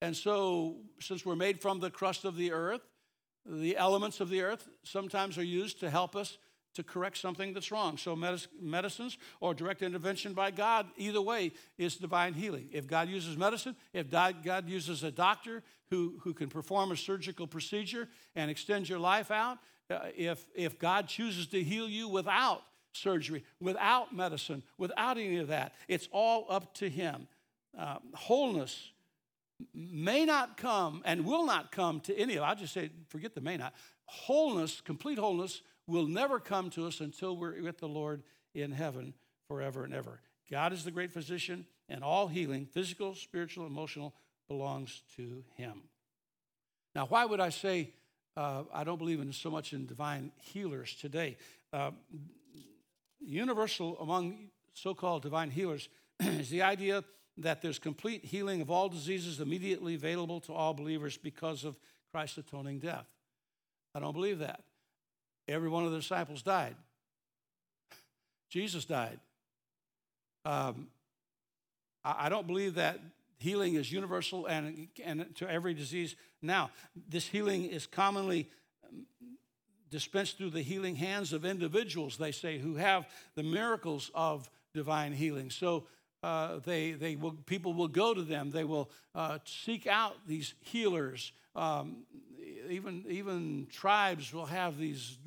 And so, since we're made from the crust of the earth, the elements of the earth sometimes are used to help us to correct something that's wrong. So, medicines or direct intervention by God, either way, is divine healing. If God uses medicine, if God uses a doctor who, who can perform a surgical procedure and extend your life out, uh, if, if God chooses to heal you without surgery, without medicine, without any of that. It's all up to Him. Uh, wholeness may not come and will not come to any of I'll just say, forget the may not. Wholeness, complete wholeness, will never come to us until we're with the Lord in heaven forever and ever. God is the great physician, and all healing, physical, spiritual, emotional, belongs to Him. Now, why would I say uh, I don't believe in so much in divine healers today? Uh, universal among so called divine healers is the idea that there's complete healing of all diseases immediately available to all believers because of Christ's atoning death. I don't believe that. Every one of the disciples died. Jesus died. Um, I, don't believe that healing is universal and, and to every disease. Now, this healing is commonly dispensed through the healing hands of individuals, they say, who have the miracles of divine healing. So uh, they, they will, people will go to them. They will uh, seek out these healers. Um, even, even tribes will have these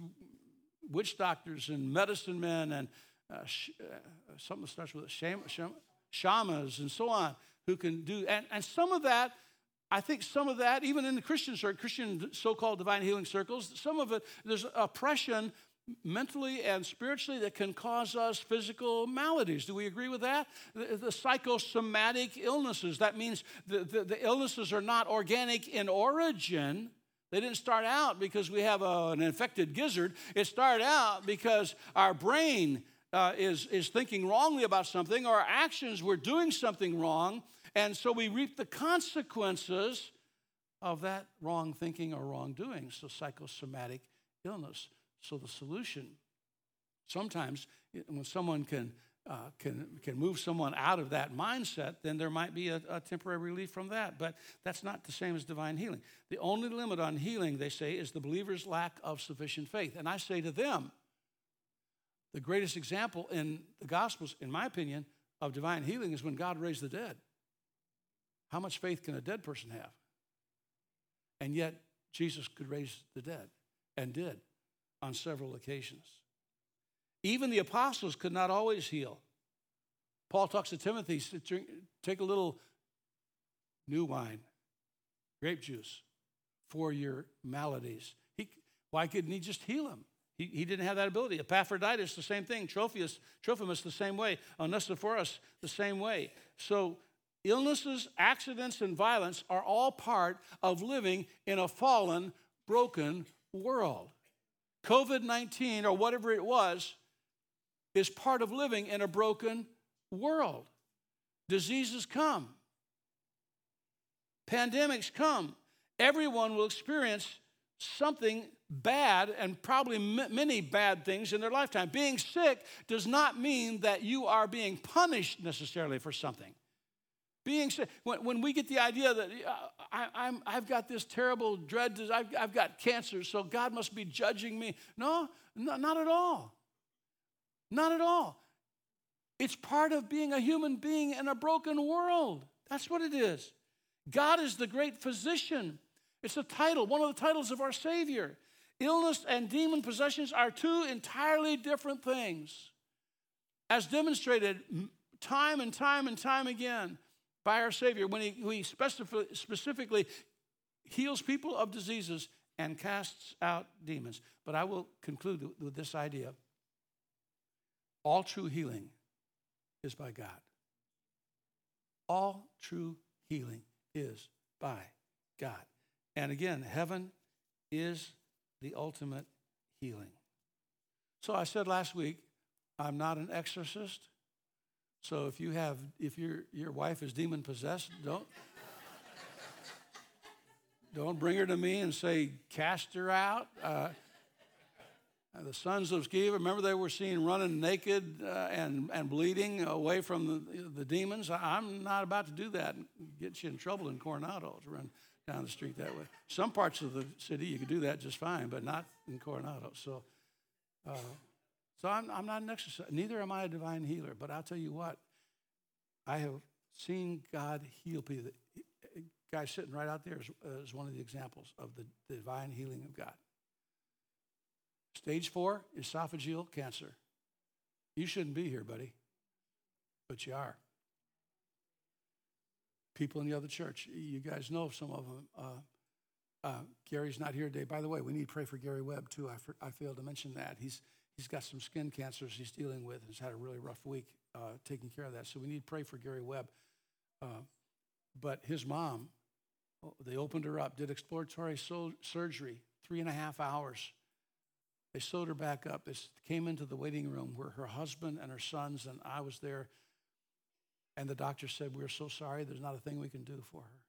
witch doctors and medicine men and uh, sh- uh, something starts with sham- sham- shamans and so on who can do. And, and some of that I think some of that, even in the Christian circle, Christian so-called divine healing circles, some of it, there's oppression mentally and spiritually that can cause us physical maladies. Do we agree with that? The, the psychosomatic illnesses, that means the, the, the, illnesses are not organic in origin. They didn't start out because we have a, an infected gizzard. It started out because our brain uh, is, is thinking wrongly about something, or our actions were doing something wrong, and so we reap the consequences of that wrong thinking or wrongdoing, so psychosomatic illness. So the solution, sometimes when someone can, uh, can, can move someone out of that mindset, then there might be a, a temporary relief from that. But that's not the same as divine healing. The only limit on healing, they say, is the believer's lack of sufficient faith. And I say to them, the greatest example in the Gospels, in my opinion, of divine healing is when God raised the dead. How much faith can a dead person have? And yet, Jesus could raise the dead and did on several occasions. Even the apostles could not always heal. Paul talks to Timothy, take a little new wine, grape juice, for your maladies. He, why couldn't he just heal him? He, he didn't have that ability. Epaphroditus, the same thing. Trophimus, Trophimus, the same way. Onesiphorus, the same way. So illnesses, accidents, and violence are all part of living in a fallen, broken world. COVID 19, or whatever it was, is part of living in a broken world. Diseases come, pandemics come. Everyone will experience something bad and probably many bad things in their lifetime. Being sick does not mean that you are being punished necessarily for something. Being sick, when, when we get the idea that uh, I, have got this terrible dread, I've, I've got cancer, so God must be judging me. No, no, not at all. Not at all. It's part of being a human being in a broken world. That's what it is. God is the great physician. It's a title, one of the titles of our Savior. Illness and demon possessions are two entirely different things, as demonstrated time and time and time again by our Savior when He, he specific, specifically heals people of diseases and casts out demons. But I will conclude with this idea all true healing is by God. All true healing is by God. And again, heaven is the ultimate healing. So I said last week, I'm not an exorcist. So if you have, if your your wife is demon possessed, don't don't bring her to me and say cast her out. Uh, the sons of Sceva, remember they were seen running naked uh, and, and bleeding away from the, the demons? I'm not about to do that and get you in trouble in Coronado to run down the street that way. Some parts of the city you could do that just fine, but not in Coronado. So, uh, so I'm, I'm not an exorcist. Neither am I a divine healer. But I'll tell you what, I have seen God heal people. The guy sitting right out there is, uh, is one of the examples of the, divine healing of God. Stage four, esophageal cancer. You shouldn't be here, buddy, but you are people in the other church. You guys know some of them. Uh, uh, Gary's not here today. By the way, we need to pray for Gary Webb, too. I, for, I failed to mention that. He's, he's got some skin cancers he's dealing with. He's had a really rough week uh, taking care of that. So we need to pray for Gary Webb. Uh, but his mom, oh, they opened her up, did exploratory surgery, three and a half hours. They sewed her back up. They came into the waiting room where her husband and her sons and I was there and the doctor said, We're so sorry, there's not a thing we can do for her.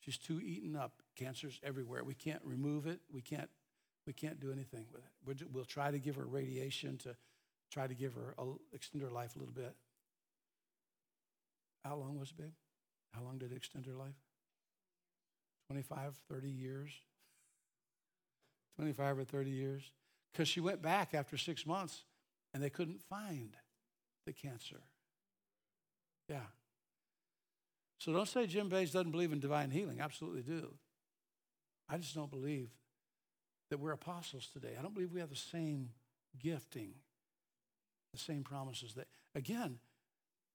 She's too eaten up. Cancer's everywhere. We can't remove it. We can't, we can't do anything with it. We'll try to give her radiation to try to give her, extend her life a little bit. How long was it, babe? How long did it extend her life? 25, 30 years? 25 or 30 years? Because she went back after six months and they couldn't find the cancer. Yeah. So don't say Jim Bays doesn't believe in divine healing. Absolutely do. I just don't believe that we're apostles today. I don't believe we have the same gifting, the same promises that again,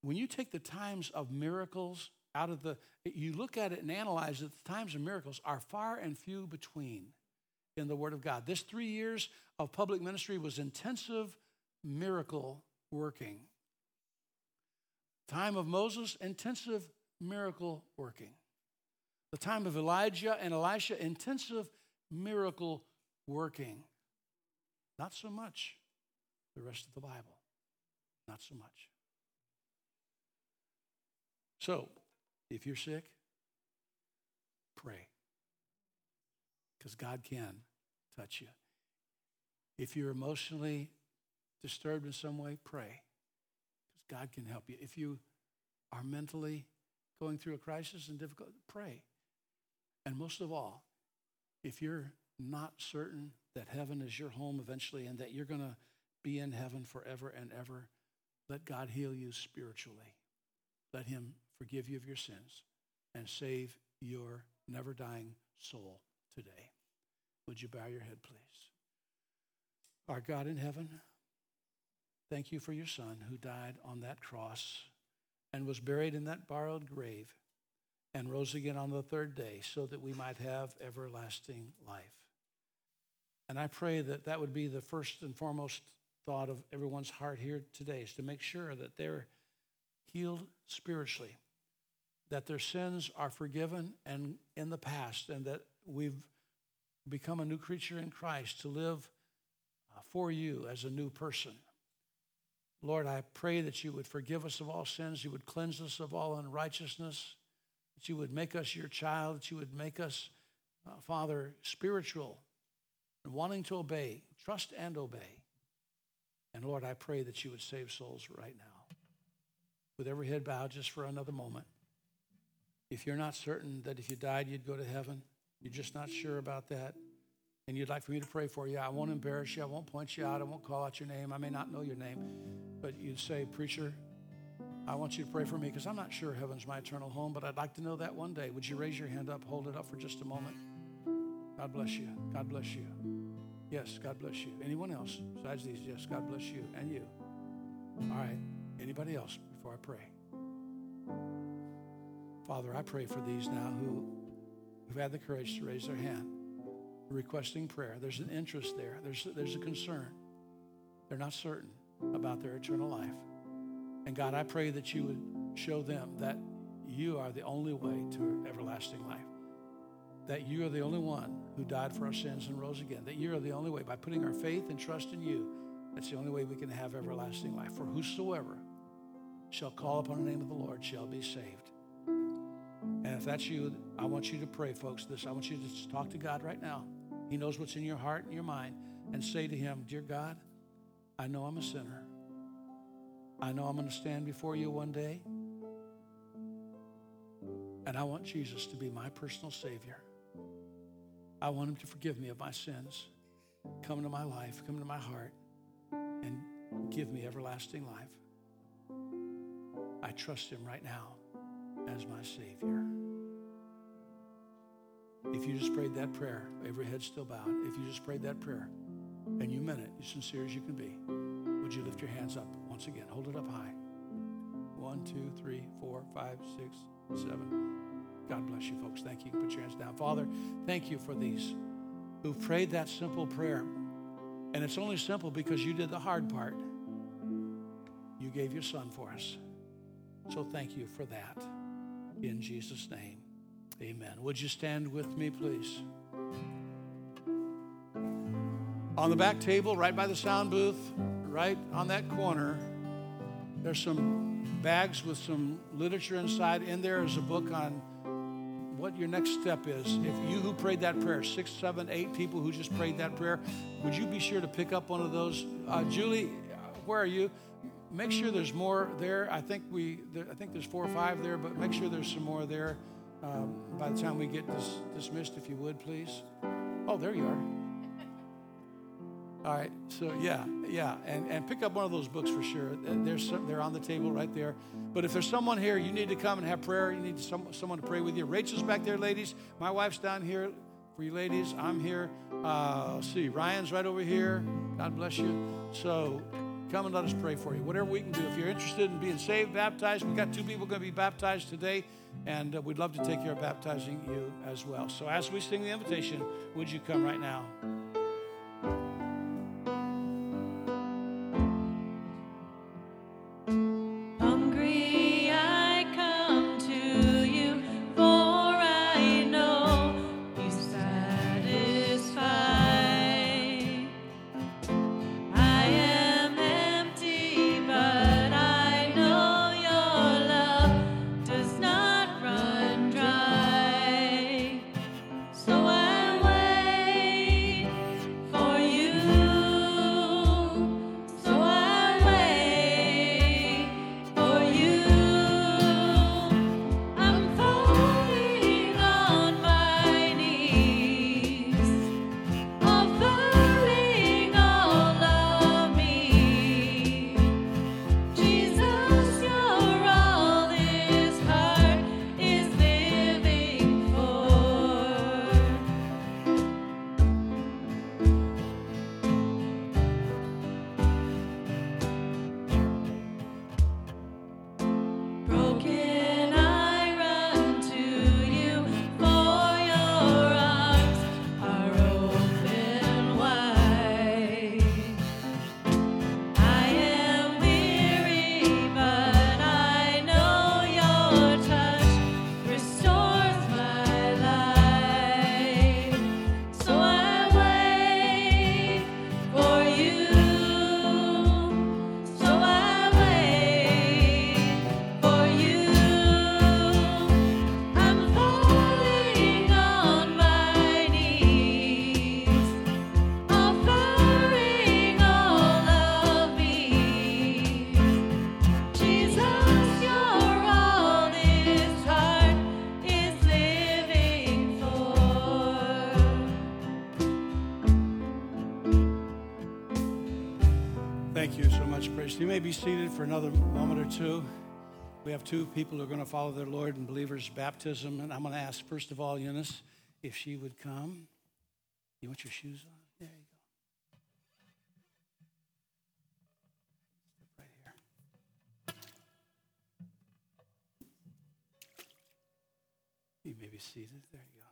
when you take the times of miracles out of the you look at it and analyze it, the times of miracles are far and few between in the Word of God. This three years of public ministry was intensive miracle working. Time of Moses, intensive miracle working. The time of Elijah and Elisha, intensive miracle working. Not so much the rest of the Bible. Not so much. So, if you're sick, pray. Because God can touch you. If you're emotionally disturbed in some way, pray. Because God can help you. If you are mentally going through a crisis and difficult, pray. And most of all, if you're not certain that heaven is your home eventually and that you're going to be in heaven forever and ever, let God heal you spiritually. Let Him forgive you of your sins and save your never dying soul today. Would you bow your head, please? Our God in heaven, thank you for your Son who died on that cross and was buried in that borrowed grave and rose again on the third day so that we might have everlasting life. And I pray that that would be the first and foremost thought of everyone's heart here today is to make sure that they're healed spiritually, that their sins are forgiven and in the past, and that we've become a new creature in Christ to live uh, for you as a new person. Lord, I pray that you would forgive us of all sins, you would cleanse us of all unrighteousness, that you would make us your child, that you would make us, uh, Father, spiritual and wanting to obey, trust and obey. And Lord, I pray that you would save souls right now. With every head bowed just for another moment. If you're not certain that if you died, you'd go to heaven, you're just not sure about that, and you'd like for me to pray for you, I won't embarrass you. I won't point you out. I won't call out your name. I may not know your name, but you'd say, Preacher, I want you to pray for me because I'm not sure heaven's my eternal home, but I'd like to know that one day. Would you raise your hand up, hold it up for just a moment? God bless you. God bless you. Yes, God bless you. Anyone else besides these? Yes, God bless you and you. All right. Anybody else before I pray? Father, I pray for these now who who've had the courage to raise their hand, requesting prayer. There's an interest there. There's there's a concern. They're not certain about their eternal life. And God, I pray that you would show them that you are the only way to everlasting life. That you are the only one who died for our sins and rose again. That you are the only way. By putting our faith and trust in you, that's the only way we can have everlasting life. For whosoever shall call upon the name of the Lord shall be saved. And if that's you, I want you to pray, folks. This I want you to talk to God right now. He knows what's in your heart and your mind, and say to Him, "Dear God, I know I'm a sinner. I know I'm going to stand before you one day, and I want Jesus to be my personal Savior. I want Him to forgive me of my sins, come into my life, come into my heart, and give me everlasting life. I trust Him right now as my Savior. If you just prayed that prayer, every head still bowed, if you just prayed that prayer and you meant it, as sincere as you can be, would you lift your hands up once again? Hold it up high. One, two, three, four, five, six, seven. God bless you, folks. Thank you. Put your hands down. Father, thank you for these who prayed that simple prayer. And it's only simple because you did the hard part. You gave your son for us. So thank you for that. In Jesus' name, amen. Would you stand with me, please? On the back table, right by the sound booth, right on that corner, there's some bags with some literature inside. In there is a book on what your next step is. If you who prayed that prayer, six, seven, eight people who just prayed that prayer, would you be sure to pick up one of those? Uh, Julie, where are you? Make sure there's more there. I think we, there, I think there's four or five there, but make sure there's some more there um, by the time we get dis- dismissed, if you would, please. Oh, there you are. All right, so yeah, yeah, and, and pick up one of those books for sure. There's some, they're on the table right there. But if there's someone here, you need to come and have prayer. You need some, someone to pray with you. Rachel's back there, ladies. My wife's down here for you, ladies. I'm here. Uh, see, Ryan's right over here. God bless you. So come and let us pray for you. Whatever we can do. If you're interested in being saved, baptized, we've got two people going to be baptized today, and uh, we'd love to take care of baptizing you as well. So as we sing the invitation, would you come right now? May be seated for another moment or two. We have two people who are going to follow their Lord in believers' baptism. And I'm going to ask, first of all, Eunice, if she would come. You want your shoes on? There you go. Right here. You may be seated. There you go.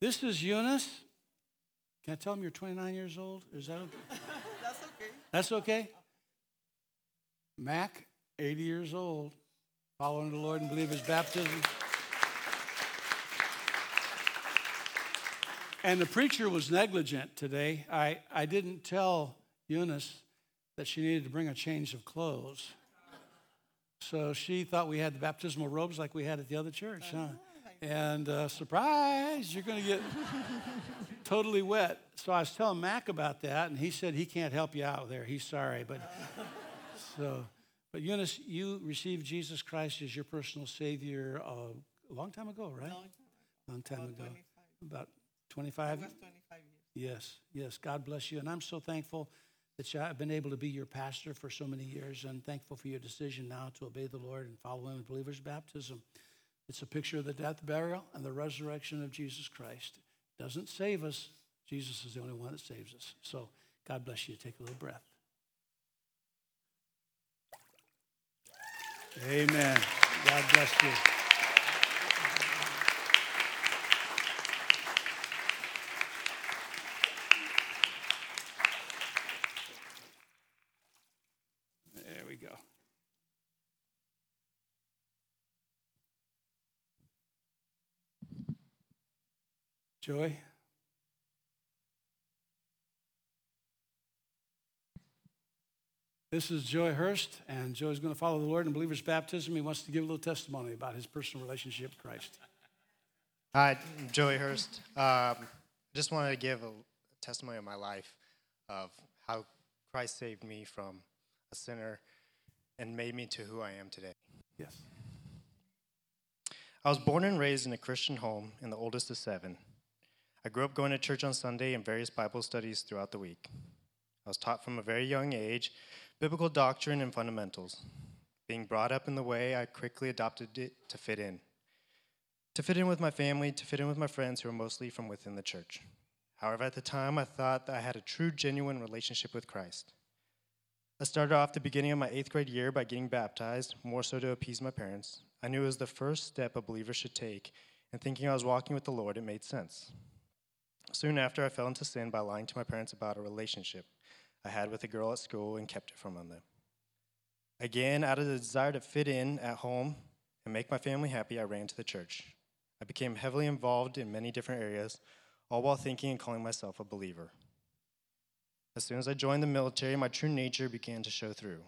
This is Eunice. Can I tell them you're 29 years old? Is that okay? That's okay. That's okay. Mac, 80 years old, following the Lord and believers' baptism. And the preacher was negligent today. I, I didn't tell Eunice that she needed to bring a change of clothes. So she thought we had the baptismal robes like we had at the other church, huh? And uh, surprise, you're going to get totally wet. So I was telling Mac about that, and he said he can't help you out there. He's sorry, but so. But Eunice, you received Jesus Christ as your personal Savior uh, a long time ago, right? Long Long time About ago, 25. about 25. Almost 25 years. Yes, yes. God bless you, and I'm so thankful that I've been able to be your pastor for so many years, and thankful for your decision now to obey the Lord and follow Him in believers' baptism. It's a picture of the death, burial, and the resurrection of Jesus Christ. Doesn't save us. Jesus is the only one that saves us. So God bless you. Take a little breath. Amen. God bless you. There we go. Joey? This is Joey Hurst, and Joey's going to follow the Lord in believer's baptism. He wants to give a little testimony about his personal relationship with Christ. Hi, Joey Hurst. Um, just wanted to give a testimony of my life of how Christ saved me from a sinner and made me to who I am today. Yes. I was born and raised in a Christian home and the oldest of seven. I grew up going to church on Sunday and various Bible studies throughout the week. I was taught from a very young age biblical doctrine and fundamentals. Being brought up in the way, I quickly adopted it to fit in. To fit in with my family, to fit in with my friends who are mostly from within the church. However, at the time, I thought that I had a true, genuine relationship with Christ. I started off the beginning of my eighth grade year by getting baptized, more so to appease my parents. I knew it was the first step a believer should take, and thinking I was walking with the Lord, it made sense. Soon after, I fell into sin by lying to my parents about a relationship I had with a girl at school and kept it from them. Again, out of the desire to fit in at home and make my family happy, I ran to the church. I became heavily involved in many different areas, all while thinking and calling myself a believer. As soon as I joined the military, my true nature began to show through.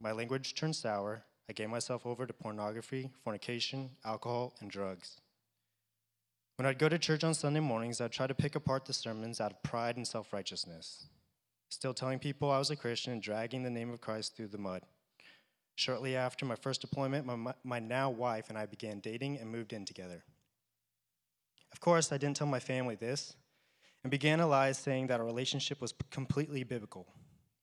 My language turned sour. I gave myself over to pornography, fornication, alcohol, and drugs. When I'd go to church on Sunday mornings, I'd try to pick apart the sermons out of pride and self righteousness, still telling people I was a Christian and dragging the name of Christ through the mud. Shortly after my first deployment, my, my now wife and I began dating and moved in together. Of course, I didn't tell my family this and began a lie saying that our relationship was completely biblical.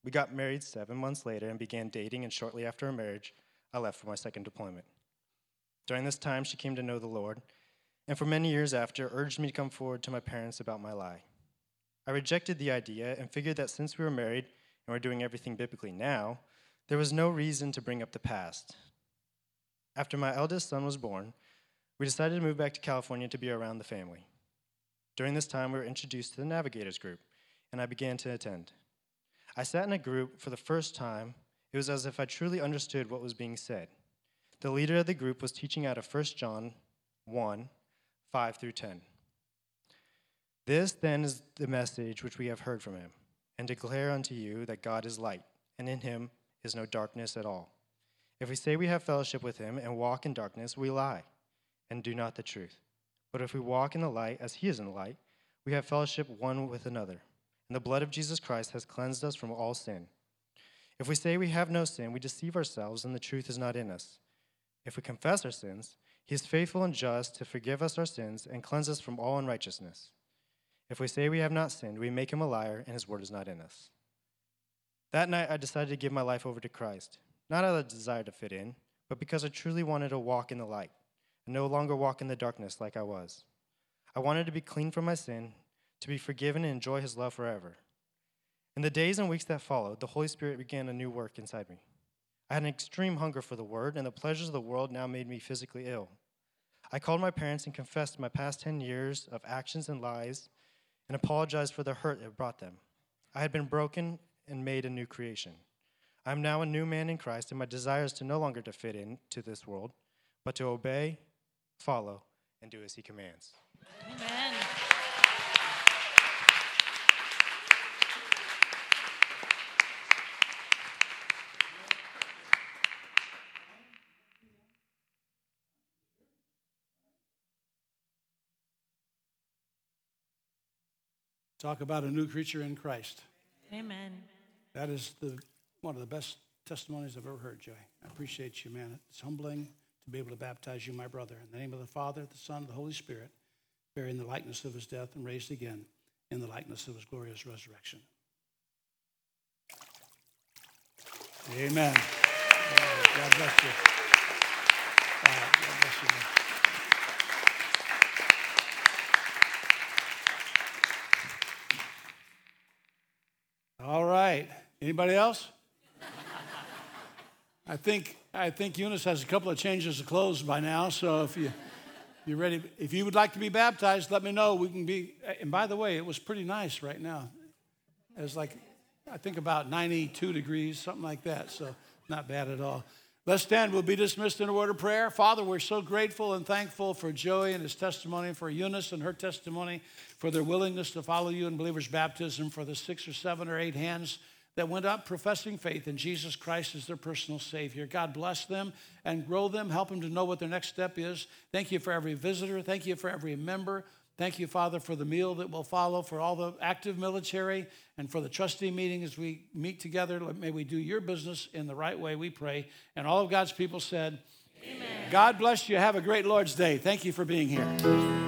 We got married seven months later and began dating, and shortly after our marriage, I left for my second deployment. During this time, she came to know the Lord, and for many years after, urged me to come forward to my parents about my lie. I rejected the idea and figured that since we were married and were doing everything biblically now, there was no reason to bring up the past. After my eldest son was born, we decided to move back to California to be around the family. During this time, we were introduced to the Navigators group, and I began to attend. I sat in a group for the first time. It was as if I truly understood what was being said. The leader of the group was teaching out of 1 John 1 5 through 10. This then is the message which we have heard from him, and declare unto you that God is light, and in him is no darkness at all. If we say we have fellowship with him and walk in darkness, we lie and do not the truth. But if we walk in the light as he is in the light, we have fellowship one with another. And the blood of Jesus Christ has cleansed us from all sin. If we say we have no sin, we deceive ourselves and the truth is not in us. If we confess our sins, he is faithful and just to forgive us our sins and cleanse us from all unrighteousness. If we say we have not sinned, we make him a liar and his word is not in us. That night, I decided to give my life over to Christ, not out of a desire to fit in, but because I truly wanted to walk in the light and no longer walk in the darkness like I was. I wanted to be clean from my sin, to be forgiven and enjoy His love forever. In the days and weeks that followed, the Holy Spirit began a new work inside me. I had an extreme hunger for the Word, and the pleasures of the world now made me physically ill. I called my parents and confessed my past 10 years of actions and lies and apologized for the hurt it brought them. I had been broken and made a new creation. I am now a new man in Christ, and my desire is to no longer to fit into this world, but to obey, follow, and do as he commands. Amen. Talk about a new creature in Christ. Amen. That is the, one of the best testimonies I've ever heard, Joey. I appreciate you, man. It's humbling to be able to baptize you, my brother, in the name of the Father, the Son, the Holy Spirit, bearing the likeness of his death and raised again in the likeness of his glorious resurrection. Amen. God bless you. Uh, God bless you. man. All right. Anybody else? I think I think Eunice has a couple of changes of clothes by now. So if you you're ready, if you would like to be baptized, let me know. We can be. And by the way, it was pretty nice right now. It was like I think about 92 degrees, something like that. So not bad at all. Let's stand. We'll be dismissed in a word of prayer. Father, we're so grateful and thankful for Joey and his testimony, for Eunice and her testimony, for their willingness to follow you in believers' baptism, for the six or seven or eight hands that went up professing faith in Jesus Christ as their personal Savior. God bless them and grow them, help them to know what their next step is. Thank you for every visitor. Thank you for every member. Thank you, Father, for the meal that will follow, for all the active military, and for the trustee meeting as we meet together. May we do your business in the right way, we pray. And all of God's people said, Amen. God bless you. Have a great Lord's Day. Thank you for being here.